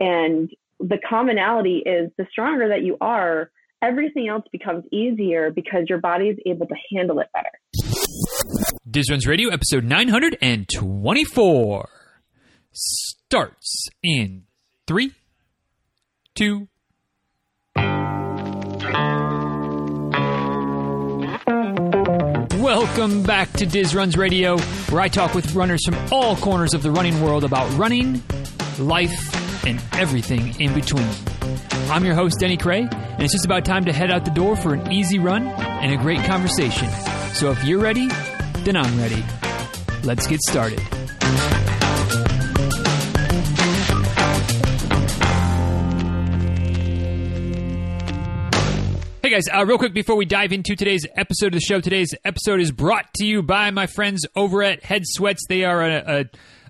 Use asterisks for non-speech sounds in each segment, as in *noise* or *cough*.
And the commonality is the stronger that you are, everything else becomes easier because your body is able to handle it better. Diz Runs Radio, episode 924, starts in three, two, Welcome back to Diz Runs Radio, where I talk with runners from all corners of the running world about running, life, and everything in between. I'm your host, Denny Krahe, and it's just about time to head out the door for an easy run and a great conversation. So if you're ready, then I'm ready. Let's get started. Hey guys, uh, real quick before we dive into today's episode of the show, today's episode is brought to you by my friends over at Head Sweats. They are a, a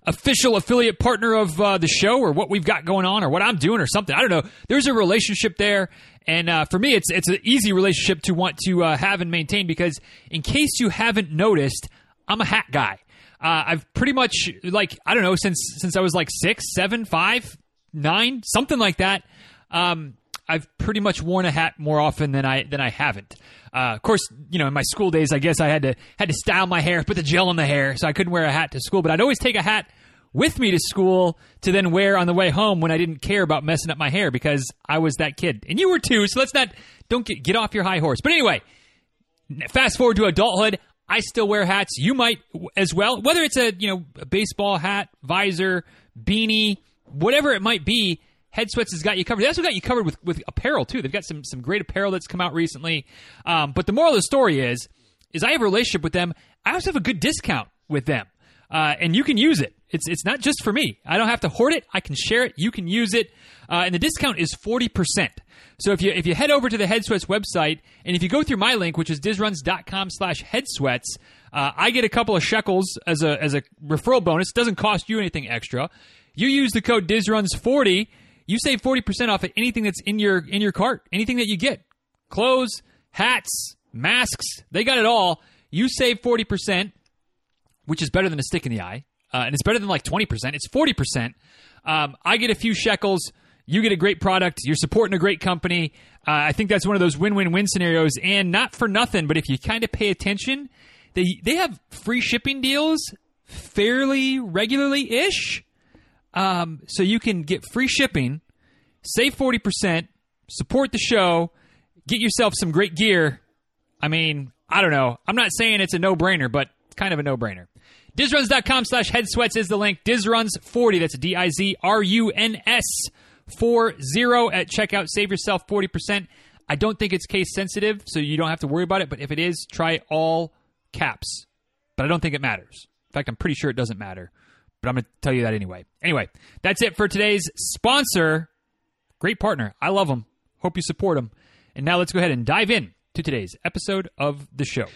official affiliate partner of uh, the show, or what we've got going on, or what I'm doing, or something. I don't know. There's a relationship there, and uh, for me, it's it's an easy relationship to want to uh, have and maintain because, in case you haven't noticed, I'm a hat guy. Uh, I've pretty much like I don't know since since I was like six, seven, five, nine, something like that. Um, I've pretty much worn a hat more often than I than I haven't. Uh, of course, you know, in my school days, I guess I had to had to style my hair, put the gel in the hair, so I couldn't wear a hat to school. But I'd always take a hat with me to school to then wear on the way home when I didn't care about messing up my hair because I was that kid, and you were too. So let's not don't get get off your high horse. But anyway, fast forward to adulthood. I still wear hats. You might as well, whether it's a you know a baseball hat, visor, beanie, whatever it might be. Head Sweats has got you covered. They also got you covered with, with apparel too. They've got some some great apparel that's come out recently. Um, but the moral of the story is, is I have a relationship with them. I also have a good discount with them, uh, and you can use it. It's it's not just for me. I don't have to hoard it. I can share it. You can use it, uh, and the discount is forty percent. So if you if you head over to the Head Sweats website, and if you go through my link, which is dizruns.com slash headsweats, uh, I get a couple of shekels as a as a referral bonus. It doesn't cost you anything extra. You use the code dizruns40 you save 40% off of anything that's in your in your cart, anything that you get. Clothes, hats, masks, they got it all. You save 40%, which is better than a stick in the eye. Uh, and it's better than like 20%. It's 40%. Um, I get a few shekels. You get a great product. You're supporting a great company. Uh, I think that's one of those win win win scenarios. And not for nothing, but if you kind of pay attention, they, they have free shipping deals fairly regularly ish. Um, so you can get free shipping, save 40%, support the show, get yourself some great gear. I mean, I don't know. I'm not saying it's a no brainer, but it's kind of a no brainer. Dizruns.com slash head sweats is the link. Dizruns40, that's D I Z R U N S 40 at checkout. Save yourself 40%. I don't think it's case sensitive, so you don't have to worry about it, but if it is, try all caps. But I don't think it matters. In fact, I'm pretty sure it doesn't matter but I'm going to tell you that anyway. Anyway, that's it for today's sponsor. Great partner. I love them. Hope you support them. And now let's go ahead and dive in to today's episode of the show.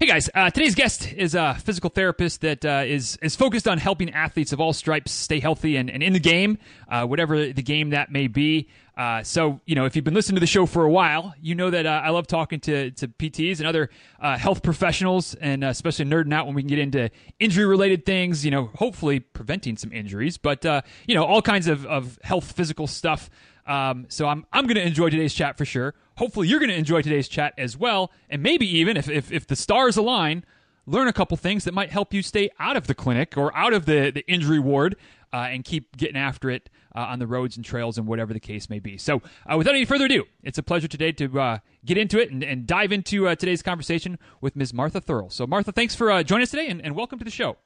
Hey guys, uh, today's guest is a physical therapist that uh, is is focused on helping athletes of all stripes stay healthy and, and in the game, uh, whatever the game that may be. Uh, so, you know, if you've been listening to the show for a while, you know that uh, I love talking to, to PTs and other uh, health professionals, and especially nerding out when we can get into injury related things, you know, hopefully preventing some injuries, but, you know, all kinds of, of health, physical stuff. Um, so I'm, I'm going to enjoy today's chat for sure. Hopefully, you're going to enjoy today's chat as well. And maybe even if, if, if the stars align, learn a couple things that might help you stay out of the clinic or out of the, the injury ward uh, and keep getting after it uh, on the roads and trails and whatever the case may be. So, uh, without any further ado, it's a pleasure today to uh, get into it and, and dive into uh, today's conversation with Ms. Martha Thurl. So, Martha, thanks for uh, joining us today and, and welcome to the show.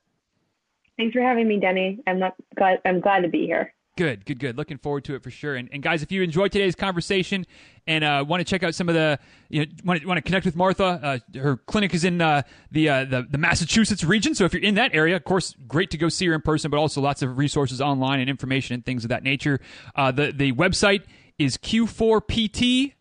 Thanks for having me, Denny. I'm not glad. I'm glad to be here. Good, good, good. Looking forward to it for sure. And, and guys, if you enjoyed today's conversation and uh, want to check out some of the, you know, want to, want to connect with Martha, uh, her clinic is in uh, the, uh, the the Massachusetts region. So if you're in that area, of course, great to go see her in person, but also lots of resources online and information and things of that nature. Uh, the the website is q4pt.com.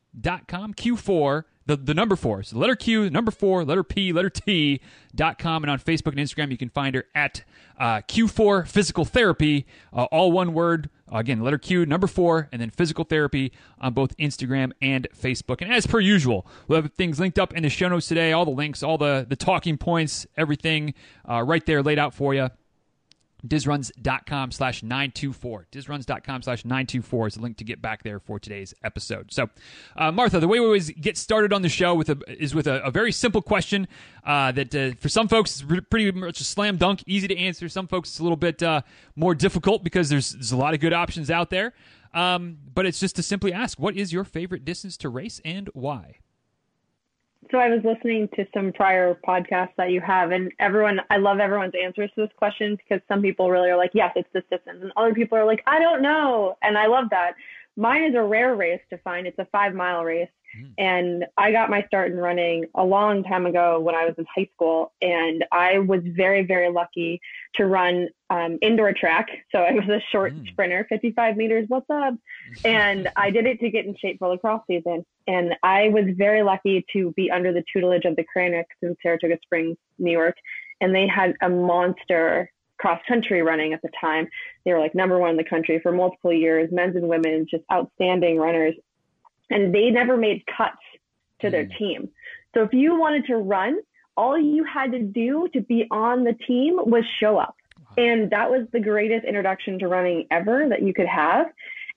Q4 the, the number four. So letter Q, number four, letter P, letter T dot com. And on Facebook and Instagram, you can find her at uh, Q4 Physical Therapy, uh, all one word. Again, letter Q, number four, and then physical therapy on both Instagram and Facebook. And as per usual, we'll have things linked up in the show notes today, all the links, all the, the talking points, everything uh, right there laid out for you. dizruns.com slash 924 dizruns.com slash 924 is a link to get back there for today's episode. So uh, martha the way we always get started on the show with a, is with a, a very simple question uh, that uh, for some folks is pretty much a slam dunk easy to answer. Some folks it's a little bit uh, more difficult because there's, there's a lot of good options out there. Um, but it's just to simply ask what is your favorite distance to race and why so I was listening to some prior podcasts that you have, and everyone, I love everyone's answers to this question because some people really are like, yes, it's the distance, and other people are like, I don't know, and I love that. Mine is a rare race to find. It's a five mile race, Mm. And I got my start in running a long time ago when I was in high school. And I was very, very lucky to run um, indoor track. So I was a short mm. sprinter, 55 meters. What's up? *laughs* And I did it to get in shape for lacrosse season. And I was very lucky to be under the tutelage of the Kranicks in Saratoga Springs, New York. And they had a monster cross country running at the time. They were like number one in the country for multiple years, men's and women's, just outstanding runners and they never made cuts to their mm. team. So if you wanted to run, all you had to do to be on the team was show up. And that was the greatest introduction to running ever that you could have.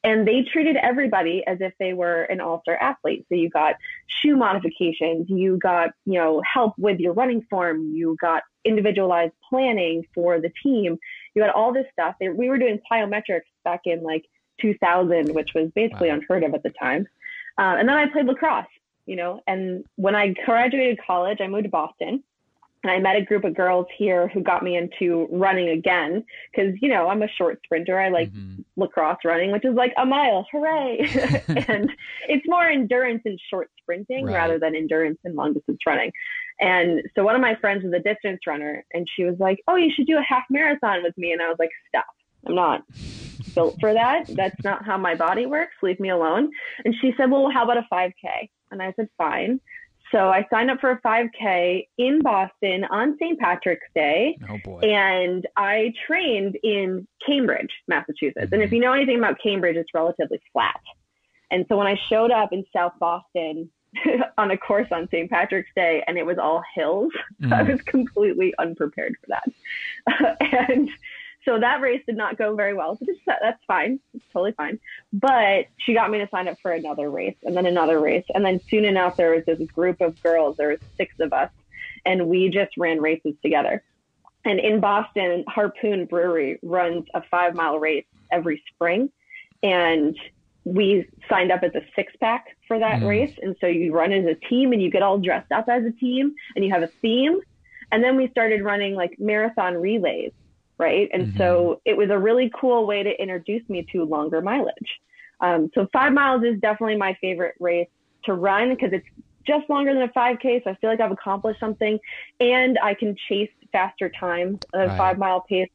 And they treated everybody as if they were an all-star athlete. So you got shoe modifications, you got, you know, help with your running form, you got individualized planning for the team. You got all this stuff. We were doing plyometrics back in like 2000, which was basically wow. unheard of at the time. Um, and then I played lacrosse, you know, and when I graduated college, I moved to Boston and I met a group of girls here who got me into running again because, you know, I'm a short sprinter. I like mm-hmm. lacrosse running, which is like a mile, hooray. *laughs* *laughs* and it's more endurance and short sprinting right. rather than endurance and long distance running. And so one of my friends was a distance runner and she was like, Oh, you should do a half marathon with me. And I was like, Stop. I'm not built for that. That's not how my body works. Leave me alone. And she said, Well, how about a 5K? And I said, Fine. So I signed up for a 5K in Boston on St. Patrick's Day. Oh boy. And I trained in Cambridge, Massachusetts. Mm-hmm. And if mm-hmm. you know anything about Cambridge, it's relatively flat. And so when I showed up in South Boston *laughs* on a course on St. Patrick's Day and it was all hills, mm. *laughs* I was completely unprepared for that. *laughs* and so that race did not go very well. So that's fine. It's totally fine. But she got me to sign up for another race and then another race. And then soon enough, there was this group of girls. There was six of us and we just ran races together. And in Boston, Harpoon Brewery runs a five mile race every spring. And we signed up as a six pack for that mm. race. And so you run as a team and you get all dressed up as a team and you have a theme. And then we started running like marathon relays right? And mm-hmm. so it was a really cool way to introduce me to longer mileage. Um, so five miles is definitely my favorite race to run because it's just longer than a 5K. So I feel like I've accomplished something and I can chase faster times at a right. five mile pace.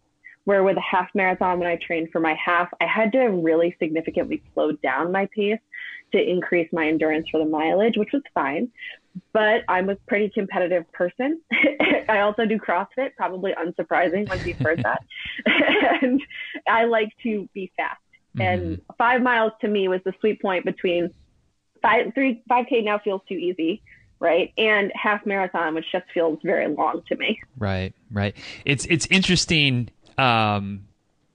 Where with a half marathon, when I trained for my half, I had to really significantly slow down my pace to increase my endurance for the mileage, which was fine but I'm a pretty competitive person. *laughs* I also do CrossFit, probably unsurprising once you've heard that. *laughs* and I like to be fast. Mm-hmm. And five miles to me was the sweet point between five, three, 5K now feels too easy. Right. And half marathon, which just feels very long to me. Right. Right. It's, it's interesting, um,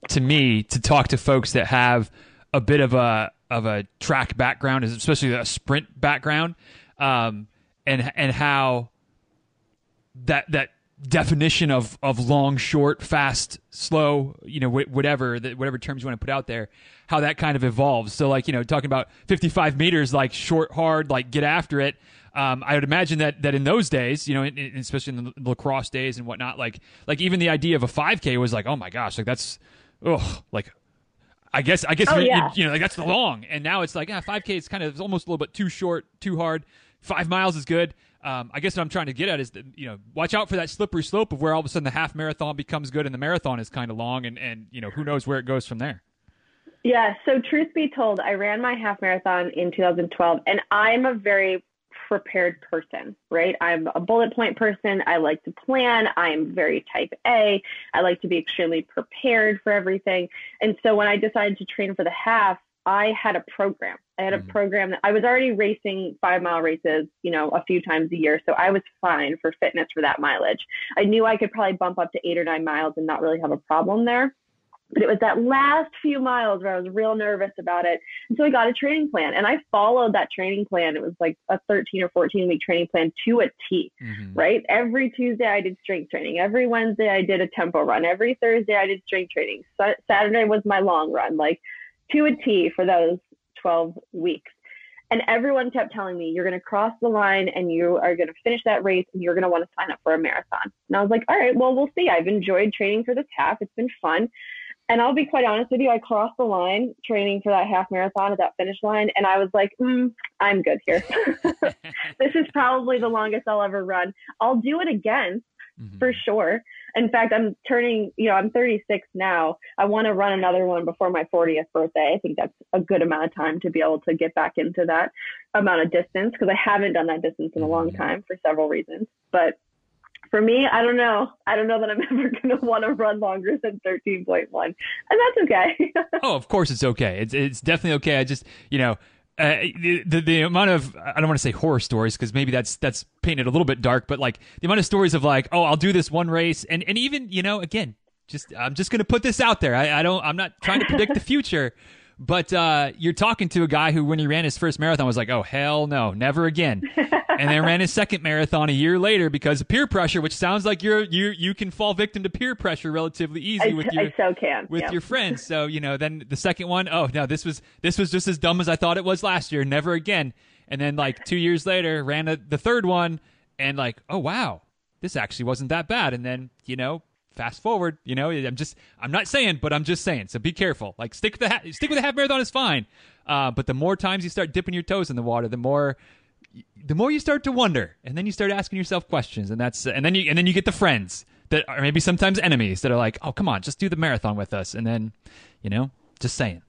to me to talk to folks that have a bit of a, of a track background, especially a sprint background. Um, and and how that that definition of of long, short, fast, slow, you know, wh- whatever whatever terms you want to put out there, how that kind of evolves. So, like you know, talking about 55 meters, like short, hard, like get after it. Um, I would imagine that that in those days, you know, in, in, especially in the lacrosse days and whatnot, like like even the idea of a 5K was like, oh my gosh, like that's, oh, like I guess I guess oh, you, yeah. you, you, know like that's the long, and now it's like yeah, 5K is kind of almost a little bit too short, too hard five miles is good. Um, I guess what I'm trying to get at is that you know watch out for that slippery slope of where all of a sudden the half marathon becomes good and the marathon is kind of long and and you know who knows where it goes from there. Yeah. So truth be told, I ran my half marathon in 2012, and I'm a very prepared person, right? I'm a bullet point person. I like to plan. I'm very type A. I like to be extremely prepared for everything. And so when I decided to train for the half, I had a program. I had a Mhm. program that I was already racing five mile races, you know, a few times a year. So I was fine for fitness for that mileage. I knew I could probably bump up to eight or nine miles and not really have a problem there. But it was that last few miles where I was real nervous about it. And so I got a training plan and I followed that training plan. It was like a 13 or 14 week training plan to a T Mhm. right? Every Tuesday I did strength training. Every Wednesday I did a tempo run. Every Thursday I did strength training. Sa- Saturday was my long run, like to a T for those 12 weeks. And everyone kept telling me, you're going to cross the line and you are going to finish that race and you're going to want to sign up for a marathon. And I was like, all right, well, we'll see. I've enjoyed training for this half. It's been fun. And I'll be quite honest with you, I crossed the line training for that half marathon at that finish line. And I was like, mm, I'm good here. *laughs* *laughs* this is probably the longest I'll ever run. I'll do it again Mhm. for sure. In fact, I'm turning, you know, I'm 36 now. I want to run another one before my 40th birthday. I think that's a good amount of time to be able to get back into that amount of distance because I haven't done that distance in a long Mhm. time for several reasons. But for me, I don't know. I don't know that I'm *laughs* ever going to want to run longer than 13.1. And that's okay. *laughs* oh, of course it's okay. It's it's definitely okay. I just you know. Uh, the, the the amount of I don't want to say horror stories because maybe that's that's painted a little bit dark, but like the amount of stories of like oh I'll do this one race and and even you know again just I'm just gonna put this out there. I, I don't I'm not trying to predict the future, but uh, you're talking to a guy who when he ran his first marathon was like oh hell no never again, *laughs* and then ran his second marathon a year later because of peer pressure, which sounds like you're you you can fall victim to peer pressure relatively easy I, with your I so can. with yeah. your friends. So you know, then the second one, oh no, this was this was just as dumb as I thought it was last year. Never again. And then like two years later, ran a, the third one, and like, oh wow, this actually wasn't that bad. And then you know, fast forward, you know, I'm just I'm not saying, but I'm just saying. So be careful. Like stick with the ha- stick with the half marathon is fine. Uh, but the more times you start dipping your toes in the water, the more the more you start to wonder, and then you start asking yourself questions, and that's and then you and then you get the friends that are maybe sometimes enemies that are like, oh come on, just do the marathon with us, and then you know, just saying.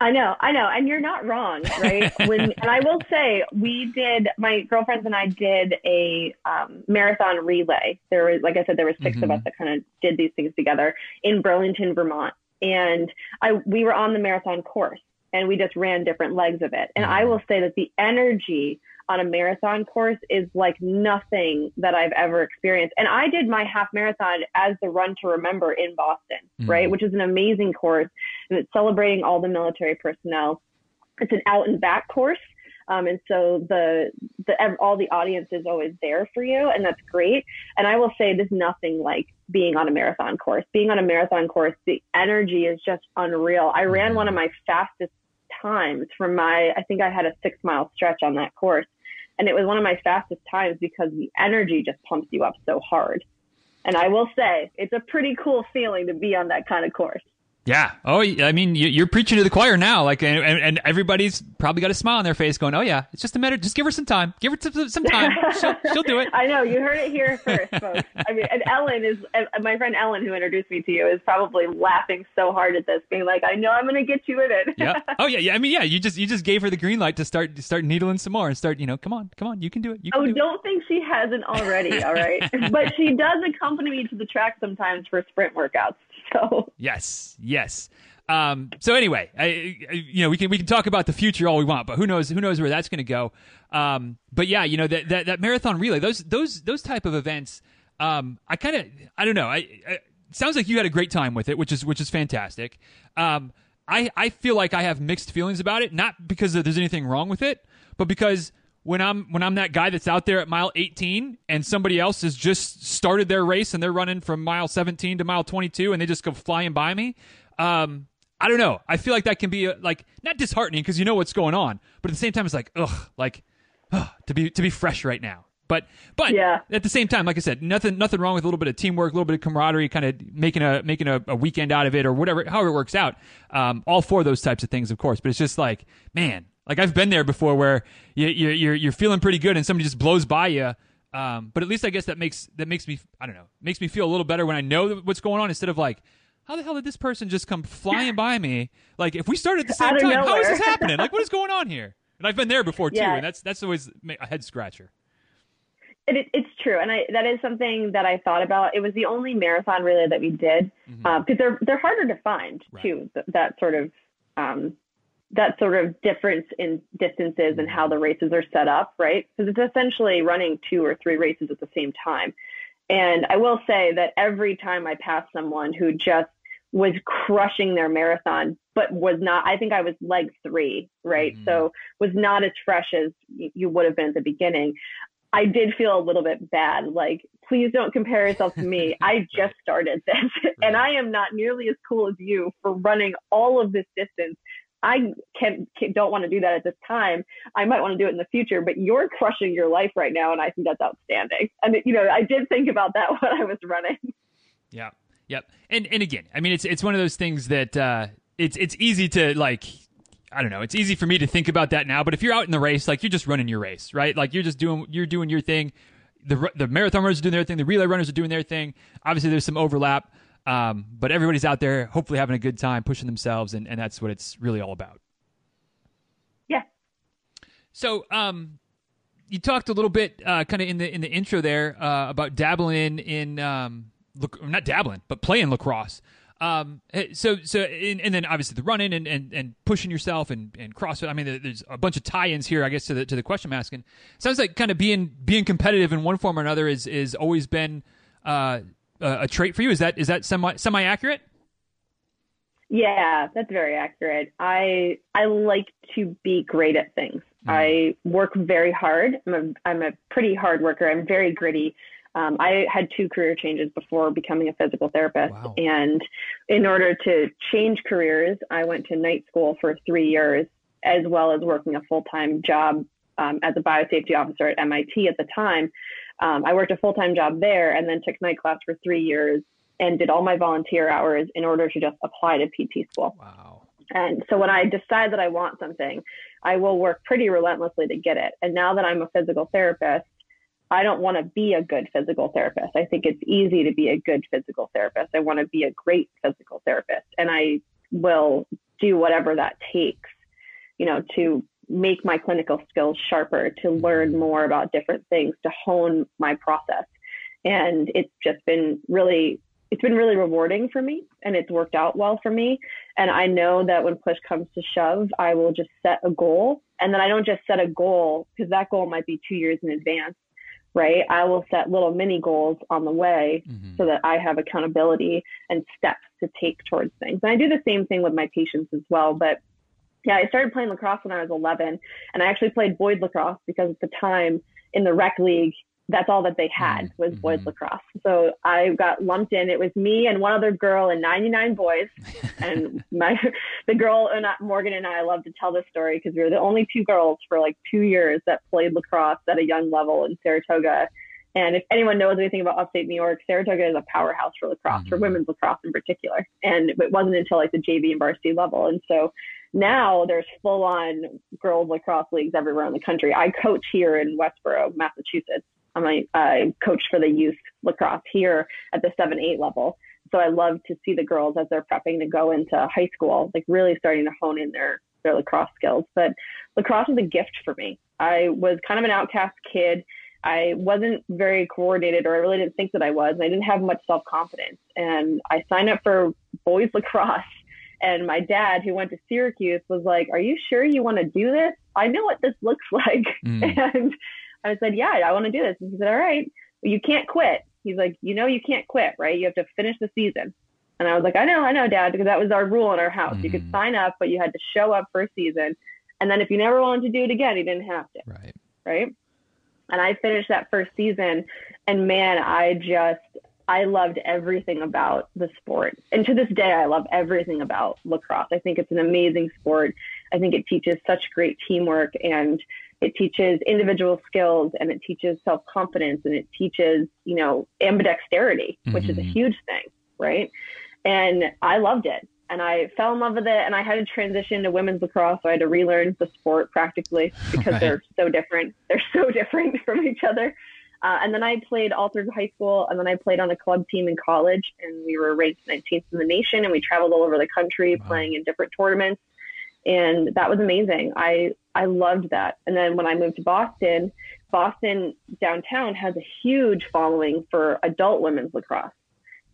I know, I know, and you're not wrong, right? *laughs* when and I will say we did my girlfriends and I did a um, marathon relay. There was, like I said, there were 6 of Mhm. us that kind of did these things together in Burlington, Vermont, and I we were on the marathon course and we just ran different legs of it. And I Mhm. will say that the energy on a marathon course is like nothing that I've ever experienced. And I did my half marathon as the Run to Remember in Boston, Mhm. right? Which is an amazing course and it's celebrating all the military personnel. It's an out and back course. Um, and so the, the all the audience is always there for you, and that's great. And I will say there's nothing like being on a marathon course. Being on a marathon course, the energy is just unreal. I ran one of my fastest times from my, I think I had a six mile stretch on that course, and it was one of my fastest times because the energy just pumps you up so hard. And I will say, it's a pretty cool feeling to be on that kind of course. Yeah. Oh, I mean, you- you're preaching to the choir now. Like, and, and everybody's probably got a smile on their face, going, "Oh yeah, it's just a matter. Just give her some time. Give her some, some time. *laughs* She'll, she'll do it." I know you heard it here first, folks. I mean, and Ellen is my friend Ellen, who introduced me to you, is probably laughing so hard at this, being like, "I know I'm going to get you in it." yeah. *laughs* Oh yeah. Yeah. I mean, yeah. You just you just gave her the green light to start to start needling some more and start. You know, come on, come on, you can do it. You can Oh, do it. don't think she hasn't already. All right, *laughs* but she does accompany me to the track sometimes for sprint workouts. *laughs* So Yes, yes. Um, so anyway, I, you know, we can we can talk about the future all we want, but who knows who knows where that's going to go. Um, but yeah, you know that, that that marathon relay, those those those type of events. Um, I kind of I don't know. I, I sounds like you had a great time with it, which is which is fantastic. Um, I I feel like I have mixed feelings about it, not because there's anything wrong with it, but because when I'm when I'm that guy that's out there at mile 18 and somebody else has just started their race and they're running from mile 17 to mile 22 and they just go flying by me. Um, I don't know. I feel like that can be uh like not disheartening because you know what's going on, but at the same time it's like ugh, like ugh, to be to be fresh right now. But but Yeah. at the same time, like I said, nothing nothing wrong with a little bit of teamwork, a little bit of camaraderie, kind of making a making a, a weekend out of it or whatever, however it works out. Um, all for those types of things, of course. But it's just like, man, like I've been there before where you, you, you're you're feeling pretty good and somebody just blows by you. Um, but at least I guess that makes that makes me I don't know makes me feel a little better when I know what's going on instead of like. How the hell did this person just come flying by me? Like, if we started at the *laughs* same time, how is this *laughs* happening? Like, what is going on here? And I've been there before too, Yeah. and that's that's always a head scratcher. It, it, it's true, and I that is something that I thought about. It was the only marathon relay that we did because Mhm. they're they're harder to find Right. too. Th- that sort of um, that sort of difference in distances and how the races are set up, right? Because it's essentially running two or three races at the same time. And I will say that every time I pass someone who just was crushing their marathon, but was not, I think I was leg three, right? Mm-hmm. So was not as fresh as you would have been at the beginning. I did feel a little bit bad. Like, please don't compare yourself to me. I *laughs* just started this *laughs* and I am not nearly as cool as you for running all of this distance. I can, can don't want to do that at this time. I might want to do it in the future, but you're crushing your life right now. And I think that's outstanding. And, you know, I did think about that *laughs* when I was running. Yeah. Yep. And, and again, I mean, it's, it's one of those things that, uh, it's, it's easy to like, I don't know. It's easy for me to think about that now, but if you're out in the race, like you're just running your race, right? Like you're just doing you're doing your thing. The the marathon runners are doing their thing. The relay runners are doing their thing. Obviously, there's some overlap, um, but everybody's out there, hopefully having a good time, pushing themselves, and, and that's what it's really all about. Yeah. So, um, you talked a little bit, uh, kind of in the in the intro there, uh, about dabbling in in um, look, not dabbling, but playing lacrosse. Um, eh, so so and, and, then obviously the running and, and, and pushing yourself and, and CrossFit. I mean, there's a bunch of tie-ins here, I guess, to the to the question I'm asking. Sounds like kind of being being competitive in one form or another is is always been uh, a trait for you. Is that is that semi semi accurate? Yeah, that's very accurate. I I like to be great at things. Mm. I work very hard. I'm a I'm a pretty hard worker. I'm very gritty. Um, I had two career changes before becoming a physical therapist. Wow. And in order to change careers, I went to night school for three years, as well as working a full time job um, as a biosafety officer at MIT at the time. Um, I worked a full time job there and then took night class for three years and did all my volunteer hours in order to just apply to PT school. Wow. And so when I decide that I want something, I will work pretty relentlessly to get it. And now that I'm a physical therapist, I don't want to be a good physical therapist. I think it's easy to be a good physical therapist. I want to be a great physical therapist and I will do whatever that takes, you know, to make my clinical skills sharper, to learn more about different things, to hone my process. And it's just been really it's been really rewarding for me and it's worked out well for me. And I know that when push comes to shove, I will just set a goal. And then I don't just set a goal because that goal might be two years in advance right? I will set little mini goals on the way mm-hmm. so that I have accountability and steps to take towards things. And I do the same thing with my patients as well. But yeah, I started playing lacrosse when I was 11, and I actually played boys lacrosse because at the time in the rec league, that's all that they had mm-hmm. was boys mm-hmm. lacrosse. So I got lumped in. It was me and one other girl and 99 boys. *laughs* and my *laughs* the girl and Morgan and I love to tell this story because we were the only two girls for like two years that played lacrosse at a young level in Saratoga. And if anyone knows anything about upstate New York, Saratoga is a powerhouse for lacrosse, mm-hmm. for women's lacrosse in particular. And it wasn't until like the JV and varsity level. And so now there's full on girls lacrosse leagues everywhere in the country. I coach here in Westborough, Massachusetts. I'm a, I coach for the youth lacrosse here at the seven, eight level. So I love to see the girls as they're prepping to go into high school, like really starting to hone in their, their lacrosse skills. But lacrosse was a gift for me. I was kind of an outcast kid. I wasn't very coordinated, or I really didn't think that I was. And I didn't have much self confidence. And I signed up for boys lacrosse. And my dad, who went to Syracuse, was like, Are you sure you want to do this? I know what this looks *laughs* like. Mm. And I said, yeah, I want to do this. And he said, all right, well, you can't quit. He's like, you know, you can't quit, right? You have to finish the season. And I was like, I know, I know, Dad, because that was our rule in our house. Mm-hmm. You could mm-hmm. sign up, but you had to show up for a season. And then if you never wanted to do it again, you didn't have to. Right. Right. And I finished that first season, and man, I just I loved everything about the sport. And to this day, I love everything about lacrosse. I think it's an amazing sport. I think it teaches such great teamwork and it teaches individual skills and it teaches self confidence and it teaches, you know, ambidexterity, which mm-hmm. is a mm-hmm. huge thing, right? And I loved it. And I fell in love with it. And I had to transition to women's lacrosse. So I had to relearn the sport practically because *laughs* right. they're so different. They're so *laughs* different from each other. Uh, and then I played all through high school, and then I played on a club team in college, and we were ranked 19th in the nation, and we traveled all over the country wow. playing in different tournaments and that was amazing. I I loved that. And then when I moved to Boston, Boston downtown has a huge following for adult women's lacrosse,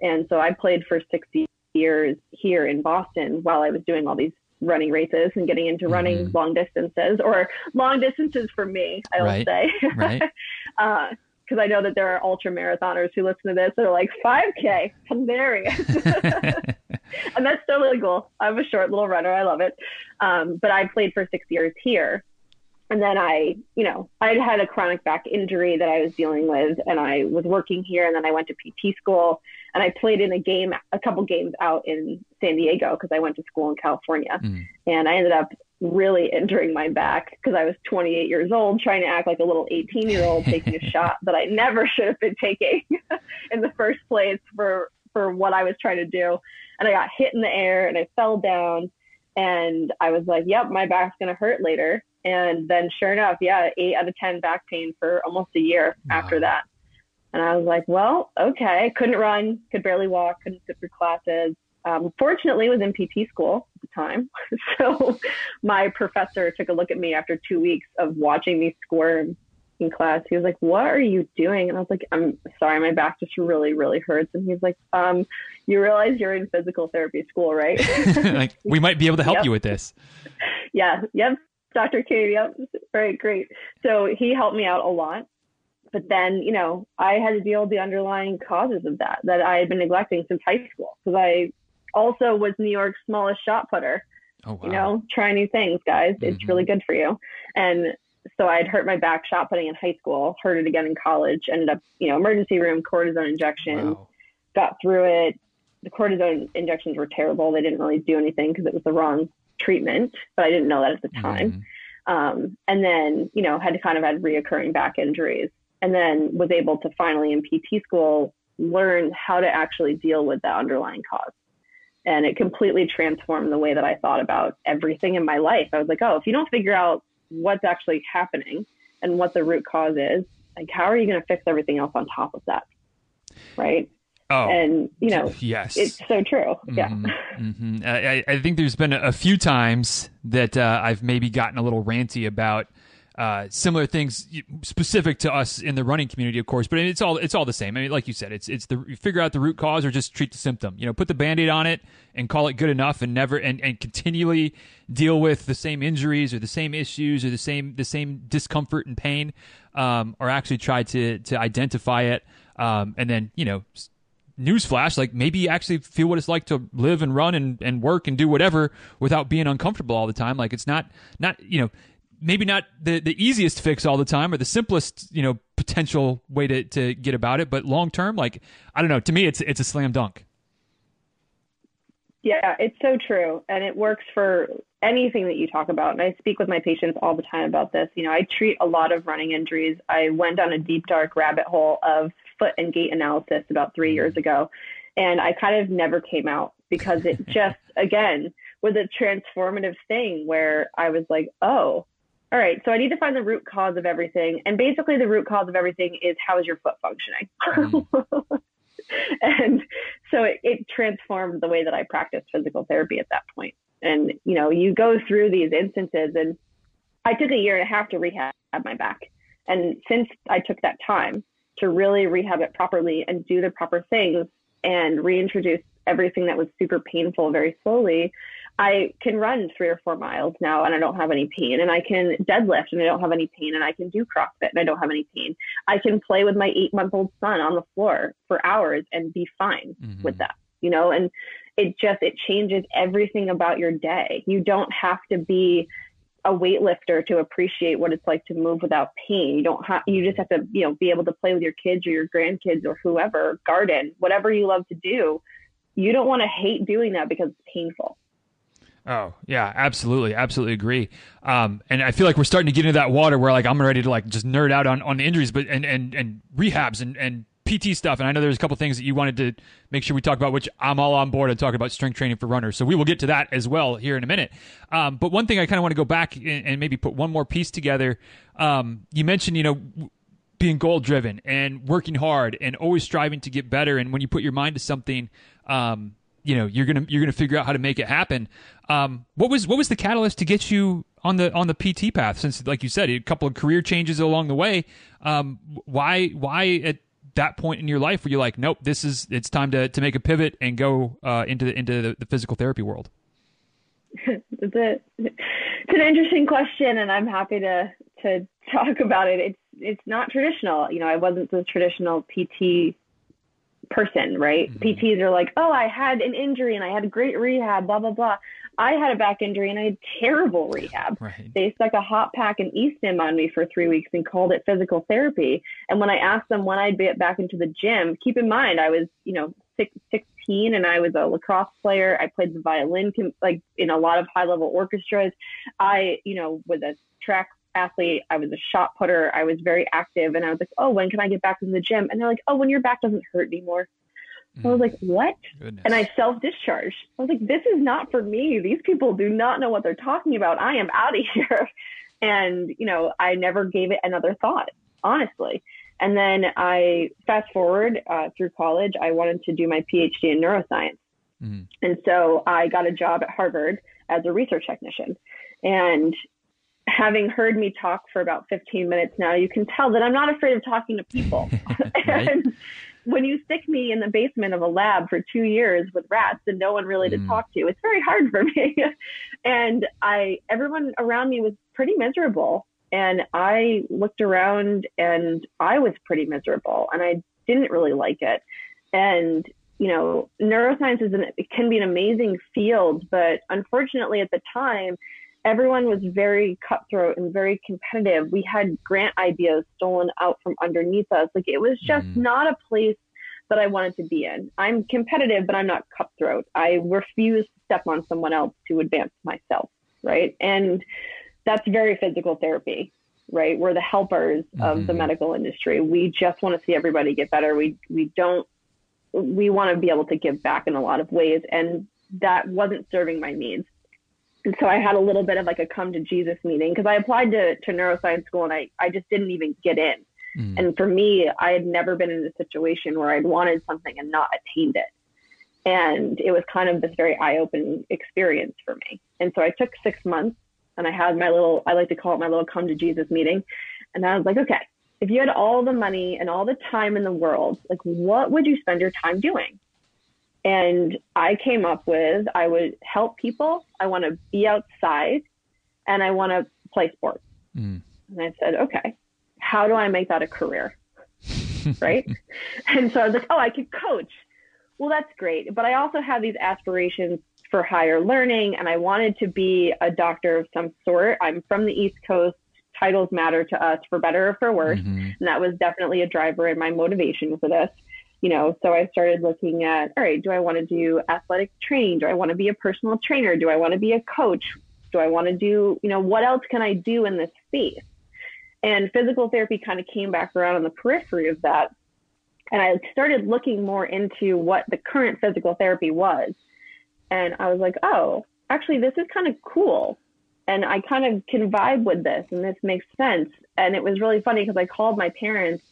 and so I played for 60 years here in Boston while I was doing all these running races and getting into running Mhm. long distances or long distances for me, I will Right. say. Right. *laughs* because I know that there are ultra marathoners who listen to this that are like 5K, hilarious, *laughs* *laughs* and that's totally cool. I'm a short little runner, I love it. Um, but I played for six years here, and then I, you know, I had a chronic back injury that I was dealing with, and I was working here, and then I went to PT school, and I played in a game, a couple games out in San Diego because I went to school in California, Mm. and I ended up really injuring my back because I was 28 years old, trying to act like a little 18 year old taking a *laughs* shot that I never should have been taking *laughs* in the first place for for what I was trying to do. And I got hit in the air and I fell down, and I was like, "Yep, my back's gonna hurt later." And then, sure enough, yeah, eight out of 10 back pain for almost a year after that. And I was like, well, okay. Couldn't run, could barely walk, couldn't sit through classes. Um, fortunately, was in PT school at the time. *laughs* so my professor took a look at me after two weeks of watching me squirm in class. He was like, what are you doing? And I was like, I'm sorry, my back just really, really hurts. And he's like, um, you realize you're in physical therapy school, right? *laughs* *laughs* like we might be able to help Yep. you with this. yeah, yep, Dr. Kate, yep, right, great. So he helped me out a lot. But then, you know, I had to deal with the underlying causes of that that I had been neglecting since high school because I also was New York's smallest shot putter. Oh wow. You know, try new things, guys. It's Mhm. really good for you. And so I'd hurt my back shot putting in high school, hurt it again in college, ended up, you know, emergency room, cortisone injection, Wow. got through it. The cortisone injections were terrible. They didn't really do anything because it was the wrong treatment, but I didn't know that at the time. Mhm. Um, and then, you know, had to kind of had reoccurring back injuries and then was able to finally in PT school learn how to actually deal with the underlying cause. And it completely transformed the way that I thought about everything in my life. I was like, oh, if you don't figure out what's actually happening and what the root cause is, like, how are you going to fix everything else on top of that? Right. Oh. And, you know, *laughs* yes. it's so true. Yeah. hmm I, I think there's been a few times that uh, I've maybe gotten a little ranty about uh, similar things specific to us in the running community, of course. But it's all it's all the same. I mean, like you said, it's it's the figure out the root cause or just treat the symptom. You know, put the band-aid on it and call it good enough, and never and, and continually deal with the same injuries or the same issues or the same the same discomfort and pain, um, or actually try to to identify it, um, and then you know newsflash, like maybe actually feel what it's like to live and run and, and work and do whatever without being uncomfortable all the time. Like it's not not you know maybe not the the easiest fix all the time or the simplest you know potential way to to get about it, but long term, like I don't know. To me, it's it's a slam dunk. Yeah, it's so true. And it works for anything that you talk about. And I speak with my patients all the time about this. You know, I treat a lot of running injuries. I went down a deep, dark rabbit hole of foot and gait analysis about three mm-hmm. years ago. And I kind of never came out because it *laughs* just, again, was a transformative thing where I was like, oh, all right, so I need to find the root cause of everything. And basically, the root cause of everything is how is your foot functioning? Mm. *laughs* and so it, it transformed the way that I practiced physical therapy at that point. And, you know, you go through these instances, and I took a year and a half to rehab my back. And since I took that time to really rehab it properly and do the proper things and reintroduce everything that was super painful very slowly, I can run three or four miles now and I don't have any pain. And I can deadlift and I don't have any pain. And I can do CrossFit and I don't have any pain. I can play with my eight month old son on the floor for hours and be fine Mhm. with that, you know? And it just, it changes everything about your day. You don't have to be a weightlifter to appreciate what it's like to move without pain. You don't have, you just have to, you know, be able to play with your kids or your grandkids or whoever, garden, whatever you love to do. You don't want to hate doing that because it's painful. Oh yeah, absolutely, absolutely agree. Um, and I feel like we're starting to get into that water where like I'm ready to like just nerd out on, on the injuries, but and, and and rehabs and and PT stuff. And I know there's a couple things that you wanted to make sure we talk about, which I'm all on board and talk about strength training for runners. So we will get to that as well here in a minute. Um, but one thing I kind of want to go back and, and maybe put one more piece together. Um, you mentioned, you know. Being goal driven and working hard and always striving to get better, and when you put your mind to something, um, you know you're gonna you're gonna figure out how to make it happen. Um, what was what was the catalyst to get you on the on the PT path? Since like you said, a couple of career changes along the way. Um, why why at that point in your life were you like, nope, this is it's time to to make a pivot and go uh, into the into the, the physical therapy world? *laughs* it's a it's an interesting question, and I'm happy to to *laughs* talk about it. It's it's not traditional. You know, I wasn't the traditional PT person, right? Mm-hmm. PTs are like, oh, I had an injury and I had a great rehab, blah blah blah. I had a back injury and I had terrible rehab. Right. They stuck a hot pack and e-stim on me for three weeks and called it physical therapy. And when I asked them when I'd get back into the gym, keep in mind I was, you know, six, 16 and I was a lacrosse player. I played the violin, like in a lot of high level orchestras. I, you know, was a track athlete. I was a shot putter. I was very active. And I was like, oh, when can I get back to the gym? And they're like, oh, when your back doesn't hurt anymore. I was mm. like, what? Goodness. And I self discharged. I was like, this is not for me. These people do not know what they're talking about. I am out of *laughs* here. And, you know, I never gave it another thought, honestly. And then I fast forward uh, through college, I wanted to do my PhD in neuroscience. Mm-hmm. And so I got a job at Harvard as a research technician. And having heard me talk for about 15 minutes now, you can tell that I'm not afraid of talking to people. *laughs* *laughs* and when you stick me in the basement of a lab for two years with rats and no one really mm. to talk to, it's very hard for *laughs* me. and I, everyone around me was pretty miserable. And I looked around and I was pretty miserable and I didn't really like it. And, you know, neuroscience is an, it can be an amazing field, but unfortunately at the time, everyone was very cutthroat and very competitive. We had grant ideas stolen out from underneath us. Like it was just mm. not a place that I wanted to be in. I'm competitive, but I'm not cutthroat. I refuse to step on someone else to advance myself. Right. And that's very physical therapy, right? We're the helpers mm-hmm. of the mm-hmm. medical industry. We just want to see everybody get better. We, we don't, we want to be able to give back in a lot of ways. And that wasn't serving my needs. And so I had a little bit of like a come to Jesus meeting because I applied to, to neuroscience school and I, I just didn't even get in. Mm. And for me, I had never been in a situation where I'd wanted something and not attained it. And it was kind of this very eye opening experience for me. And so I took six months and I had my little, I like to call it my little come to Jesus meeting. And I was like, okay, if you had all the money and all the time in the world, like what would you spend your time doing? And I came up with I would help people, I want to be outside, and I want to play sports. Mm. And I said, okay, how do I make that a career? *laughs* right? And so I was like, oh, I could coach. Well, that's great. But I also have these aspirations for higher learning, and I wanted to be a doctor of some sort. I'm from the East Coast. Titles matter to us for better or for worse. Mm-hmm. And that was definitely a driver in my motivation for this you know, so I started looking at, all right, do I want to do athletic training? Do I want to be a personal trainer? Do I want to be a coach? Do I want to do, you know, what else can I do in this space? And physical therapy kind of came back around on the periphery of that. And I started looking more into what the current physical therapy was. And I was like, oh, actually, this is kind of cool. And I kind of can vibe with this and this makes sense. And it was really funny because I called my parents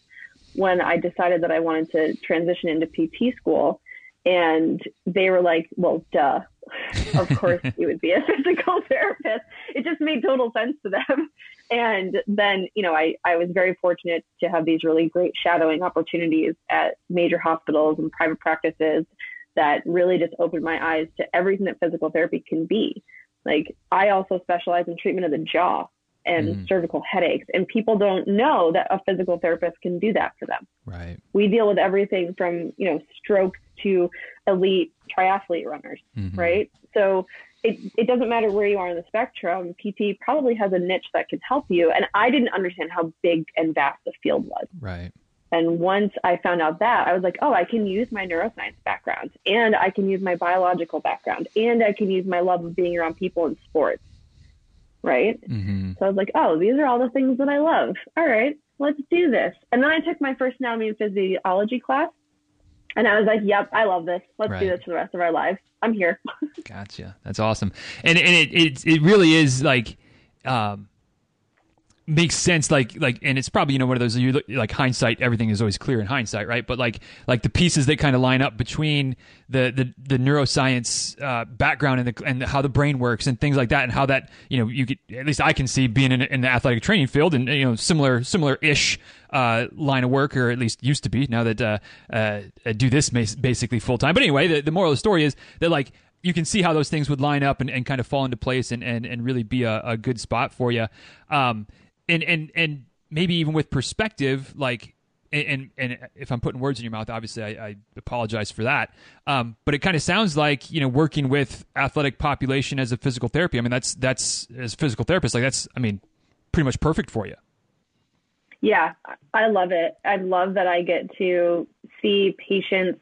when I decided that I wanted to transition into PT school. And they were like, well, duh. *laughs* of course, you would be a *laughs* physical therapist. It just made total sense to them. *laughs* And then, you know, I, I was very fortunate to have these really great shadowing opportunities at major hospitals and private practices that really just opened my eyes to everything that physical therapy can be. Like, I also specialize in treatment of the jaw and mm. cervical headaches. And people don't know that a physical therapist can do that for them. Right. We deal with everything from, you know, strokes to elite triathlete runners, mm-hmm. right? So it, it doesn't matter where you are in the spectrum, PT probably has a niche that can help you. And I didn't understand how big and vast the field was. Right. And once I found out that, I was like, oh, I can use my neuroscience background and I can use my biological background and I can use my love of being around people in sports right? Mm-hmm. So I was like, oh, these are all the things that I love. All right, let's do this. And then I took my first anatomy and physiology class, and I was like, yep, I love this. Let's right. do this for the rest of our lives. I'm here. *laughs* gotcha. That's awesome. And and it it, it really is like. Um, makes sense like like and it's probably you know one of those you like hindsight everything is always clear in hindsight right but like like the pieces that kind of line up between the the, the neuroscience uh, background and the and how the brain works and things like that and how that you know you get at least I can see being in, in the athletic training field and you know similar similar ish uh, line of work or at least used to be now that uh, uh do this basically full time but anyway the, the moral of the story is that like you can see how those things would line up and, and kind of fall into place and, and, and really be a, a good spot for you. Um, and, and, and maybe even with perspective, like, and, and if I'm putting words in your mouth, obviously I, I apologize for that. Um, but it kind of sounds like you know working with athletic population as a physical therapy. I mean, that's that's as physical therapist, like that's I mean, pretty much perfect for you. Yeah, I love it. I love that I get to see patients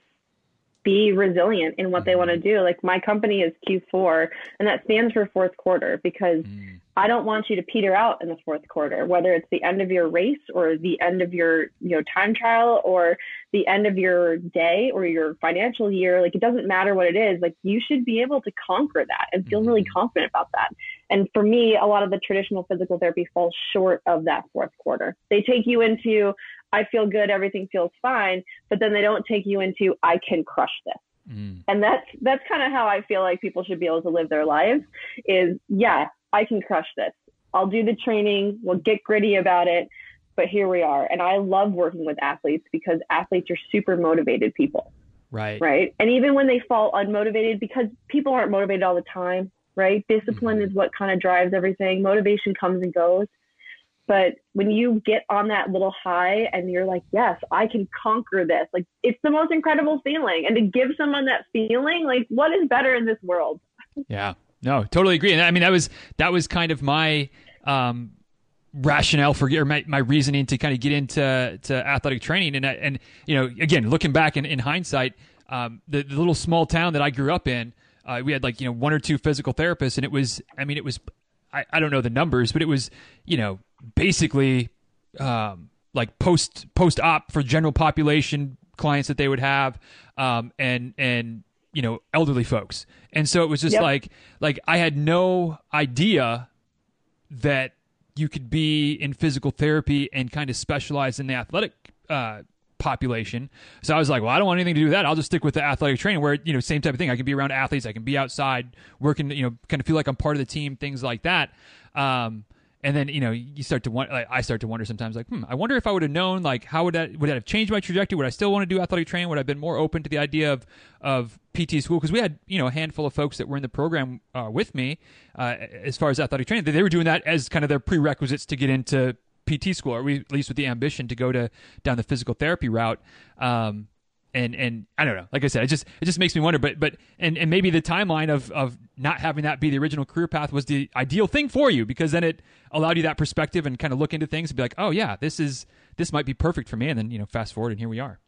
be resilient in what they want to mm-hmm. do. Like my company is Q4, and that stands for fourth quarter because mm. I don't want you to peter out in the fourth quarter, whether it's the end of your race or the end of your you know time trial or the end of your day or your financial year. Like it doesn't matter what it is. Like you should be able to conquer that and feel really mm-hmm. confident about that. And for me, a lot of the traditional physical therapy falls short of that fourth quarter. They take you into I feel good, everything feels fine, but then they don't take you into I can crush this. Mm. And that's that's kind of how I feel like people should be able to live their lives is yeah, I can crush this. I'll do the training, we'll get gritty about it, but here we are. And I love working with athletes because athletes are super motivated people. Right. Right. And even when they fall unmotivated because people aren't motivated all the time, right? Discipline mm-hmm. is what kind of drives everything. Motivation comes and goes. But when you get on that little high and you're like, yes, I can conquer this, like it's the most incredible feeling. And to give someone that feeling, like what is better in this world? Yeah, no, totally agree. And I mean, that was, that was kind of my, um, rationale for or my, my reasoning to kind of get into to athletic training and and you know again looking back in, in hindsight um, the, the little small town that I grew up in uh, we had like you know one or two physical therapists and it was I mean it was I, I don't know the numbers but it was you know basically um, like post post op for general population clients that they would have, um, and and you know elderly folks, and so it was just yep. like like I had no idea that you could be in physical therapy and kind of specialize in the athletic uh, population. So I was like, well, I don't want anything to do with that. I'll just stick with the athletic training where, you know, same type of thing. I can be around athletes. I can be outside working, you know, kind of feel like I'm part of the team, things like that. Um, and then you know you start to wonder like, i start to wonder sometimes like hmm i wonder if i would have known like how would that would that have changed my trajectory would i still want to do athletic training would i have been more open to the idea of of pt school because we had you know a handful of folks that were in the program uh, with me uh, as far as athletic training they were doing that as kind of their prerequisites to get into pt school or at least with the ambition to go to down the physical therapy route um, and and I don't know. Like I said, it just it just makes me wonder. But but and and maybe the timeline of of not having that be the original career path was the ideal thing for you because then it allowed you that perspective and kind of look into things and be like, oh yeah, this is this might be perfect for me. And then you know, fast forward and here we are.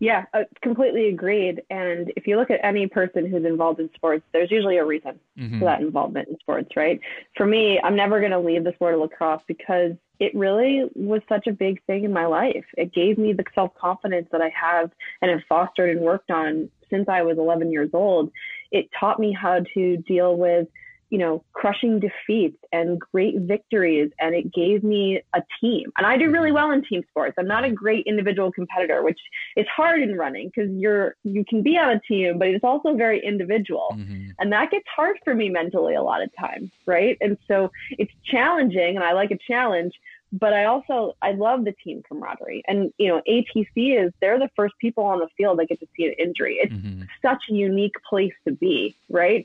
Yeah, uh, completely agreed. And if you look at any person who's involved in sports, there's usually a reason mm-hmm. for that involvement in sports, right? For me, I'm never going to leave the sport of lacrosse because it really was such a big thing in my life. It gave me the self confidence that I have and have fostered and worked on since I was 11 years old. It taught me how to deal with you know, crushing defeats and great victories. And it gave me a team. And I do really well in team sports. I'm not a great individual competitor, which is hard in running because you're, you can be on a team, but it's also very individual. Mm-hmm. And that gets hard for me mentally a lot of times. Right. And so it's challenging and I like a challenge, but I also, I love the team camaraderie and, you know, ATC is, they're the first people on the field that get to see an injury. It's mm-hmm. such a unique place to be. Right